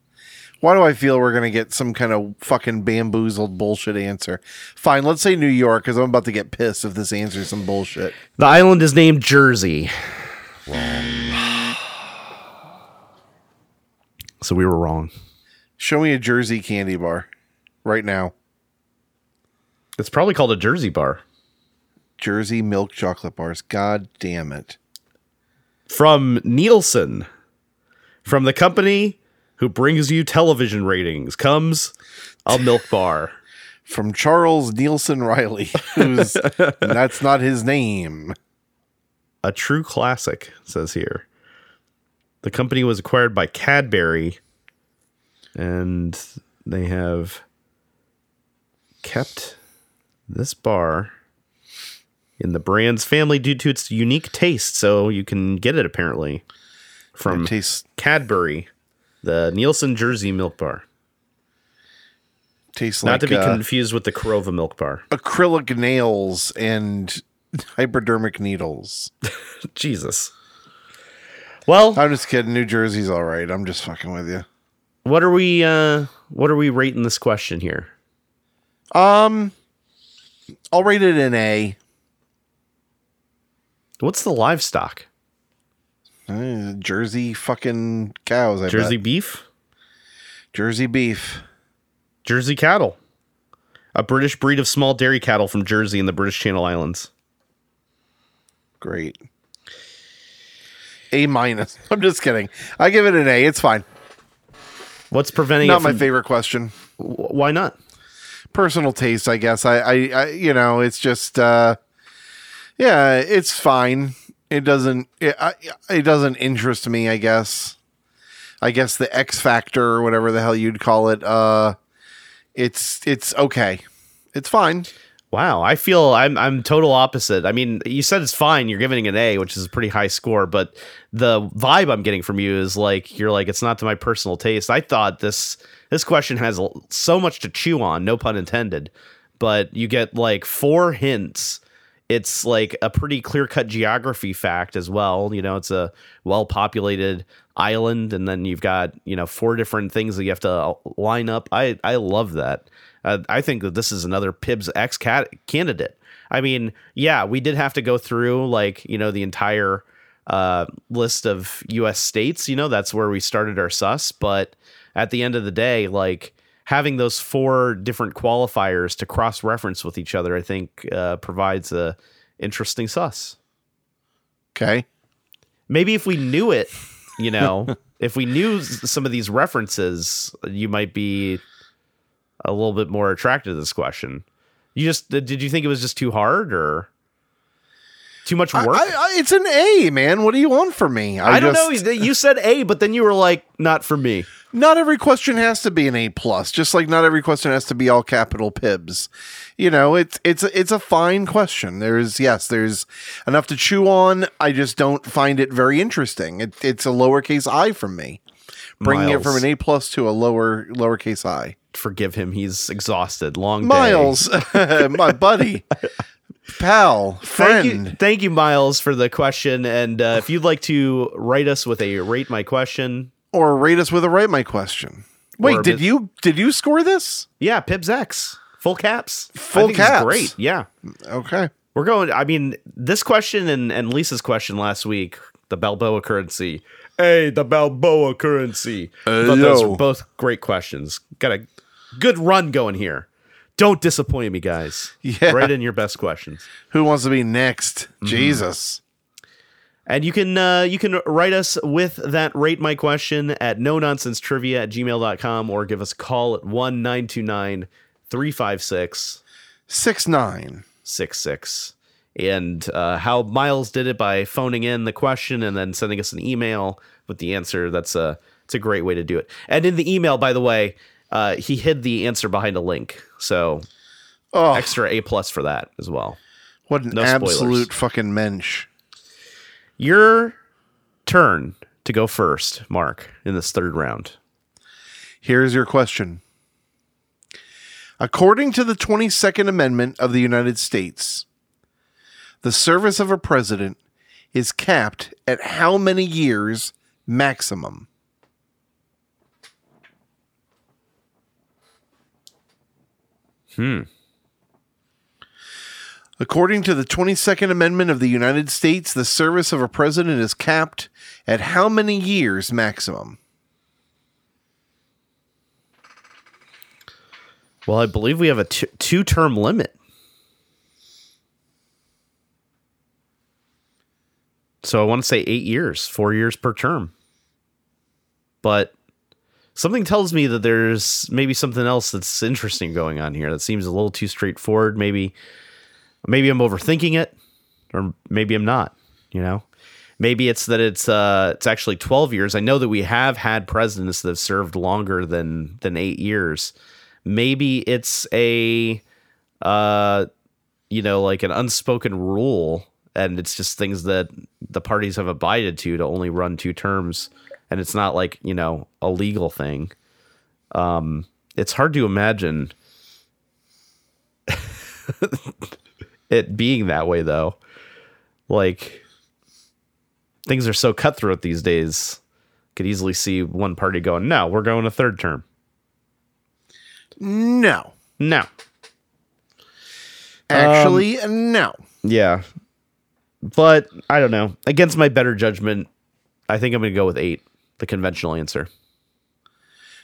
Why do I feel we're gonna get some kind of fucking bamboozled bullshit answer? Fine, let's say New York, because I'm about to get pissed if this answers some bullshit. The island is named Jersey. So we were wrong. Show me a Jersey candy bar, right now. It's probably called a Jersey bar. Jersey milk chocolate bars. God damn it. From Neilson. From the company who brings you television ratings comes a milk bar. From Charles Nielsen Riley, who's that's not his name. A true classic, says here. The company was acquired by Cadbury, and they have kept this bar in the brand's family due to its unique taste. So you can get it apparently from tastes Cadbury, the Neilson Jersey Milk Bar. tastes Not like to be uh, confused with the Korova Milk Bar. acrylic nails and hypodermic needles. Jesus. Well, I'm just kidding. New Jersey's all right. I'm just fucking with you. what are we uh what are we rating this question here? Um, I'll rate it an A. What's the livestock? Uh, Jersey fucking cows. I Jersey bet. beef? Jersey beef. Jersey cattle. A British breed of small dairy cattle from Jersey in the British Channel Islands. Great. A minus. I'm just kidding. I give it an A. It's fine. What's preventing Not my from, favorite question. Wh- Why not? Personal taste, I guess. I, I, I you know, it's just, uh, yeah, it's fine. It doesn't, it, I, it doesn't interest me. I guess. I guess the X factor or whatever the hell you'd call it. Uh, it's, it's okay. It's fine. Wow, I feel I'm I'm total opposite. I mean, you said it's fine. You're giving an A, which is a pretty high score, but the vibe I'm getting from you is like you're like it's not to my personal taste. I thought this this question has so much to chew on, no pun intended, but you get like four hints. It's like a pretty clear-cut geography fact as well. You know, it's a well-populated island and then you've got, you know, four different things that you have to line up. I I love that. Uh, I think that this is another Pibbs X candidate. I mean, yeah, we did have to go through like you know the entire uh, list of U.S. states. You know, that's where we started our sus. But at the end of the day, like having those four different qualifiers to cross reference with each other, I think uh, provides a interesting sus. Okay. Maybe if we knew it, you know, if we knew some of these references, you might be a little bit more attracted to this question. You just did you think it was just too hard or too much work? I, I, it's an A, man. What do you want from me? I, don't just- know. You said A, but then you were like, not for me. Not every question has to be an A plus, just like not every question has to be all capital Pibs. You know, it's it's a, it's a fine question. There's yes, there's enough to chew on. I just don't find it very interesting. It, it's a lowercase I from me, bringing it from an A plus to a lower lowercase I. Forgive him. He's exhausted. Long day. Miles, my buddy, pal, Thank friend. you, thank you, Miles, for the question. And uh, if you'd like to write us with a rate my question or rate us with a right my question. Wait, did bit- you did you score this? Yeah, Pibbs X. Full caps. I Full think caps. great. Yeah. Okay. We're going. I mean, this question and, and Lisa's question last week, the Balboa currency. Hey, the Balboa currency. I thought those Hello. were both great questions. Got a good run going here. Don't disappoint me, guys. Yeah. Write in your best questions. Who wants to be next? Mm-hmm. Jesus. And you can uh, you can write us with that rate my question at no nonsense trivia at gmail.com or give us a call at 1 929 356 Six nine. 66 and uh, how miles did it by phoning in the question and then sending us an email with the answer that's a it's a great way to do it and in the email by the way uh, he hid the answer behind a link so Oh, extra a plus for that as well what an no spoilers. absolute fucking mensch. Your turn to go first mark in this third round Here's your question. According to the 22nd Amendment of the United States, the service of a president is capped at how many years maximum? Hmm. According to the 22nd Amendment of the United States, the service of a president is capped at how many years maximum? well i believe we have a t- two term limit. So i want to say eight years four years per term. But something tells me that there's maybe something else that's interesting going on here that seems a little too straightforward. Maybe maybe i'm overthinking it or maybe i'm not you know? Maybe it's that it's uh it's actually 12 years. I know that we have had presidents that have served longer than than eight years. Maybe it's a uh you know like an unspoken rule and it's just things that the parties have abided to to only run two terms and it's not like you know a legal thing. Um it's hard to imagine it being that way though like things are so cutthroat these days could easily see one party going no we're going a third term No. no Actually, um, no. Yeah. But I don't know. Against my better judgment, I think I'm going to go with eight, the conventional answer.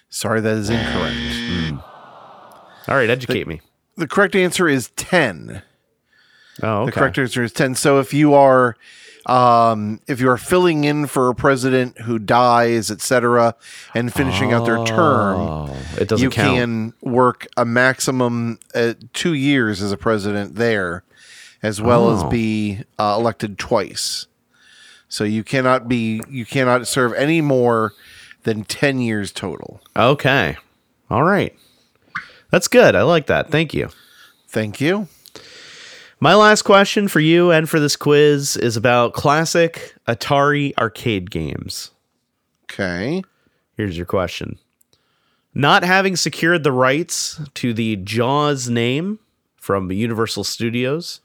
Sorry, that is incorrect. Hmm. All right, educate me. The correct answer is 10. Oh, The correct answer is 10. So if you are um, if you are filling in for a president who dies, etc., and finishing out their term, Oh, it doesn't you count. can work a maximum uh, two years as a president there, as well as Oh. be uh, elected twice. So you cannot be you cannot serve any more than ten years total. Okay. All right. That's good. I like that. Thank you. Thank you. My last question for you and for this quiz is about classic Atari arcade games. Okay. Here's your question. Not having secured the rights to the Jaws name from Universal Studios,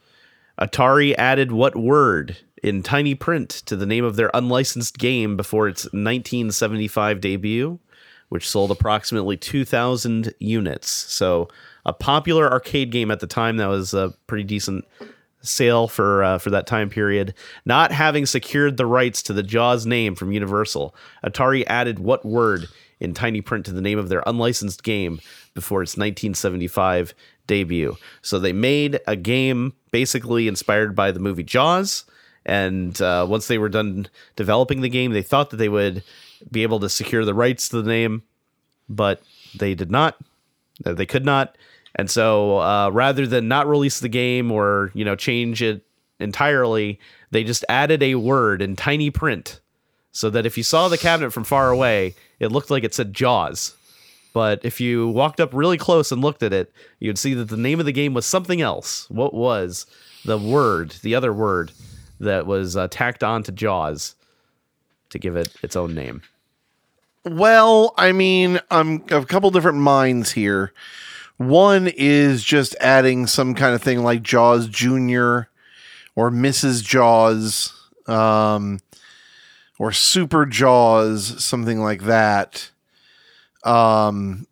Atari added what word in tiny print to the name of their unlicensed game before its 1975 debut, which sold approximately 2,000 units. So, a popular arcade game at the time that was a pretty decent sale for uh, for that time period. Not having secured the rights to the Jaws name from Universal, Atari added what word in tiny print to the name of their unlicensed game before its 1975 debut. So they made a game basically inspired by the movie Jaws. And uh, once they were done developing the game, they thought that they would be able to secure the rights to the name, but they did not. They could not. And so uh, rather than not release the game or, you know, change it entirely, they just added a word in tiny print so that if you saw the cabinet from far away, it looked like it said Jaws. But if you walked up really close and looked at it, you'd see that the name of the game was something else. What was the word, the other word that was uh, tacked on to Jaws to give it its own name? Well, I mean, I'm a couple different minds here. One is just adding some kind of thing like Jaws Junior or Mrs. Jaws, um, or Super Jaws, something like that. Um,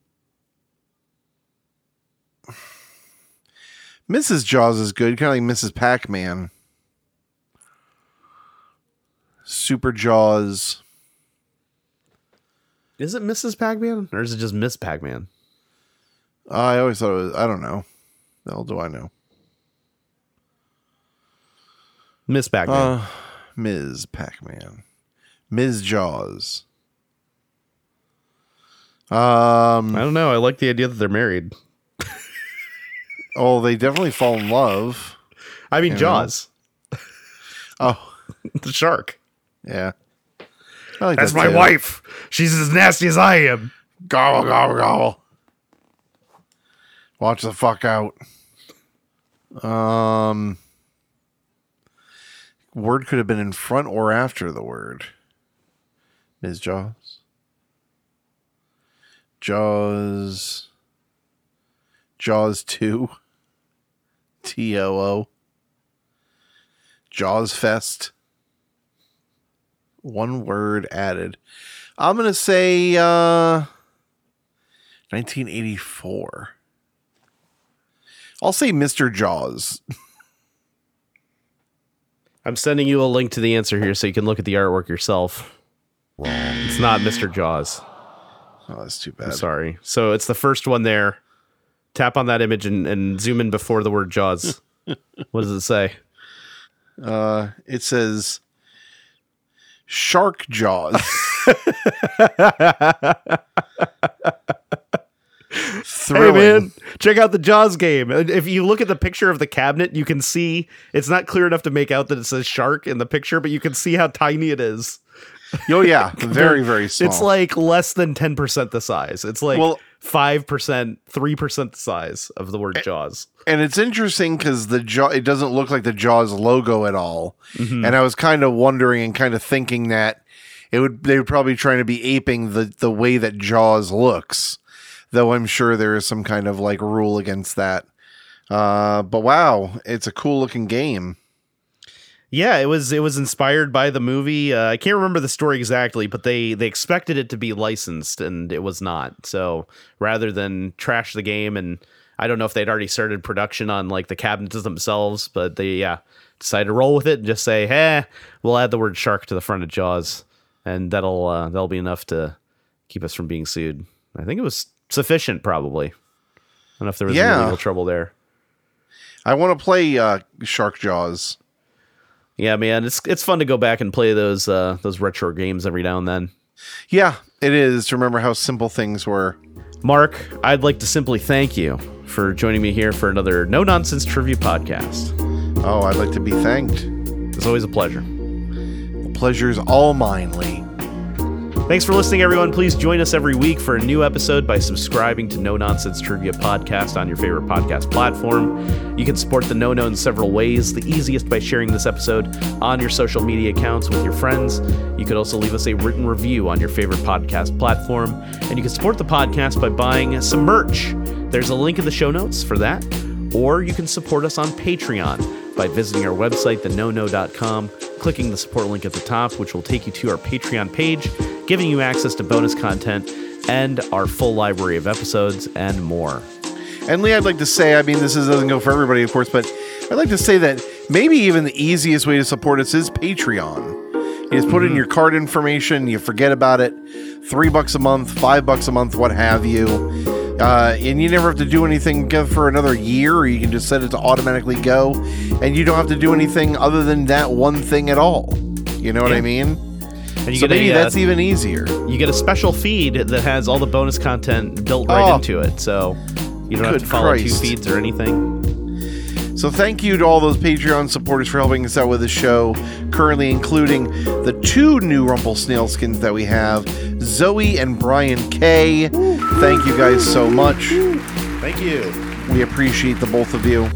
Mrs. Jaws is good, kind of like Mrs. Pac Man. Super Jaws. Is it Mrs. Pac-Man or is it just Miss Pac-Man? I always thought it was. I don't know. The hell do I know? Miss Pac-Man. Uh, Ms. Pac Man. Ms. Jaws. Um. I don't know. I like the idea that they're married. Oh, they definitely fall in love. I mean, You know? Jaws, Oh, the shark. yeah. I like That's that my too. wife. She's as nasty as I am. Gobble, gobble, gobble. Watch the fuck out. Um, word could have been in front or after the word. Ms. Jaws. Jaws. Jaws 2. T O O. Jaws Fest. One word added. I'm going to say uh 1984. I'll say Mr. Jaws. I'm sending you a link to the answer here so you can look at the artwork yourself. It's not Mr. Jaws. Oh, that's too I'm bad. sorry. So it's the first one there. Tap on that image and, and zoom in before the word Jaws. what does it say? Uh, it says Shark Jaws. Hey man, check out the Jaws game. If you look at the picture of the cabinet, you can see it's not clear enough to make out that it says shark in the picture, but you can see how tiny it is. Oh yeah, very very small. It's like less than 10% the size. It's like Well- 5%, 3% the size of the word Jaws. and it's interesting because the jaw it doesn't look like the Jaws logo at all. Mm-hmm. And I was kind of wondering and kind of thinking that it would they were probably trying to be aping the the way that Jaws looks, though I'm sure there is some kind of like rule against that. Uh, but wow, it's a cool looking game. Yeah, it was it was inspired by the movie. Uh, I can't remember the story exactly, but they they expected it to be licensed and it was not. So rather than trash the game, and I don't know if they'd already started production on like the cabinets themselves, but they yeah decided to roll with it and just say, "Hey, we'll add the word shark to the front of Jaws, and that'll uh, that'll be enough to keep us from being sued." I think it was sufficient, probably. I don't know if there was Yeah. any legal trouble there. I want to play uh, Shark Jaws. Yeah, man, it's it's fun to go back and play those uh, those retro games every now and then. Yeah, it is to remember how simple things were. Marc, I'd like to simply thank you for joining me here for another no nonsense trivia podcast. Oh, I'd like to be thanked. It's always a pleasure. The pleasure's all mine, Lee. Thanks for listening, everyone. Please join us every week for a new episode by subscribing to No Nonsense Trivia Podcast on your favorite podcast platform. You can support the No No in several ways. The easiest by sharing this episode on your social media accounts with your friends. You could also leave us a written review on your favorite podcast platform. And you can support the podcast by buying some merch. There's a link in the show notes for that. Or you can support us on Patreon by visiting our website, thenono.com, clicking the support link at the top, which will take you to our Patreon page, giving you access to bonus content and our full library of episodes and more. And Lee, I'd like to say, I mean, this is, doesn't go for everybody, of course, but I'd like to say that maybe even the easiest way to support us is Patreon. You just put in your card information, you forget about it. Three bucks a month, five bucks a month, what have you. Uh, and you never have to do anything for another year, or you can just set it to automatically go. And you don't have to do anything other than that one thing at all. You know what Yeah. I mean? And you so get maybe a, uh, that's even easier. you get a special feed that has all the bonus content built right Oh. into it, so you don't have to follow Christ. two feeds or anything. So thank you to all those Patreon supporters for helping us out with the show, currently including the two new Rumple Snail skins that we have, Zoe and Brian K. Thank you guys so much. Thank you. We appreciate the both of you.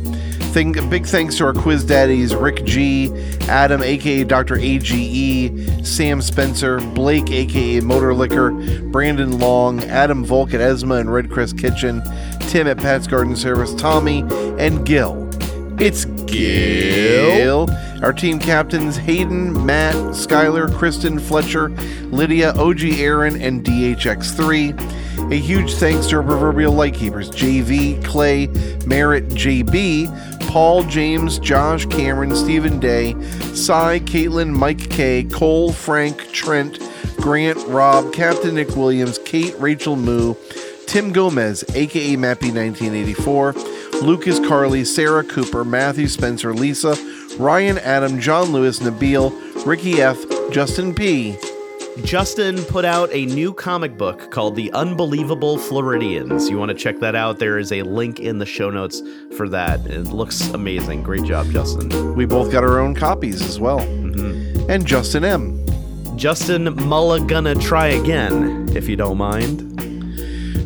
Thing, big thanks to our quiz daddies Rick G, Adam aka Dr. AGE, Sam Spencer, Blake aka Motor Liquor, Brandon Long, Adam Volk at Esma and Red Crest Kitchen, Tim at Pat's Garden Service, Tommy, and Gil. It's Gil. Our team captains Hayden, Matt, Skylar, Kristen, Fletcher, Lydia, OG Aaron, and DHX3. A huge thanks to our proverbial lightkeepers JV, Clay, Merritt, JB, Paul, James, Josh, Cameron, Stephen Day, Cy, Caitlin, Mike K, Cole, Frank, Trent, Grant, Rob, Captain Nick Williams, Kate, Rachel Moo, Tim Gomez, aka Mappy1984, Lucas Carley, Sarah Cooper, Matthew Spencer, Lisa, Ryan Adam, John Lewis, Nabil, Ricky F, Justin P. Justin put out a new comic book called The Unbelievable Floridians. You want to check that out? There is a link in the show notes for that. It looks amazing. Great job, Justin. We both got our own copies as well. And Justin M. Justin Mulla gonna try again, if you don't mind.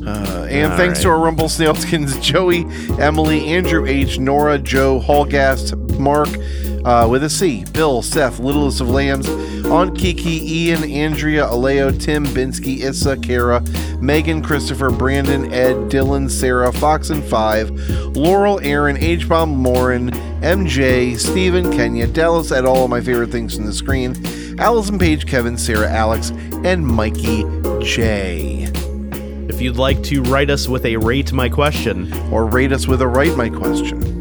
Uh, and All thanks to our Rumble Snailskins, Joey, Emily, Andrew H, Nora, Joe, Hallgast, Mark, uh, with a C, Bill, Seth, Littlest of Lambs, Aunt Kiki, Ian, Andrea, Aleo, Tim, Binsky, Issa, Kara, Megan, Christopher, Brandon, Ed, Dylan, Sarah, Fox and Five, Laurel, Aaron, H Bomb, Morin, MJ, Stephen, Kenya, Dallas, at all of my favorite things from the screen, Allison Page, Kevin, Sarah, Alex, and Mikey J. If you'd like to write us with a rate my question, Or rate us with a write my question.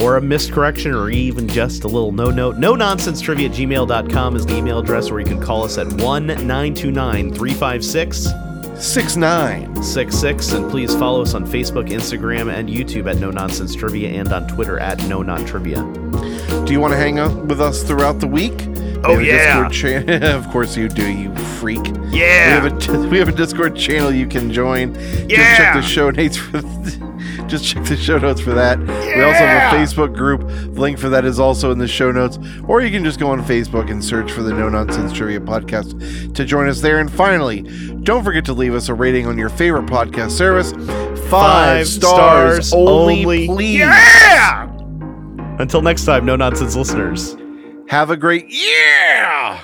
Or a miscorrection, or even just a little no note, no nonsense trivia at gmail.com is the email address where you can call us at 1 929 356 Six nine. 66. And please follow us on Facebook, Instagram, and YouTube at No Nonsense Trivia and on Twitter at No Non Trivia. Do you want to hang out with us throughout the week? Oh, We have a yeah. Of course you do, you freak. Yeah. We have a we have a Discord channel you can join. Just check the show notes for just check the show notes for that. We also have a Facebook group. The link for that is also in the show notes. Or you can just go on Facebook and search for the No Nonsense Trivia Podcast to join us there. And finally, don't forget to leave us a rating on your favorite podcast service. Five, Five stars, stars only, only. please. Until next time, No Nonsense listeners. Have a great yeah.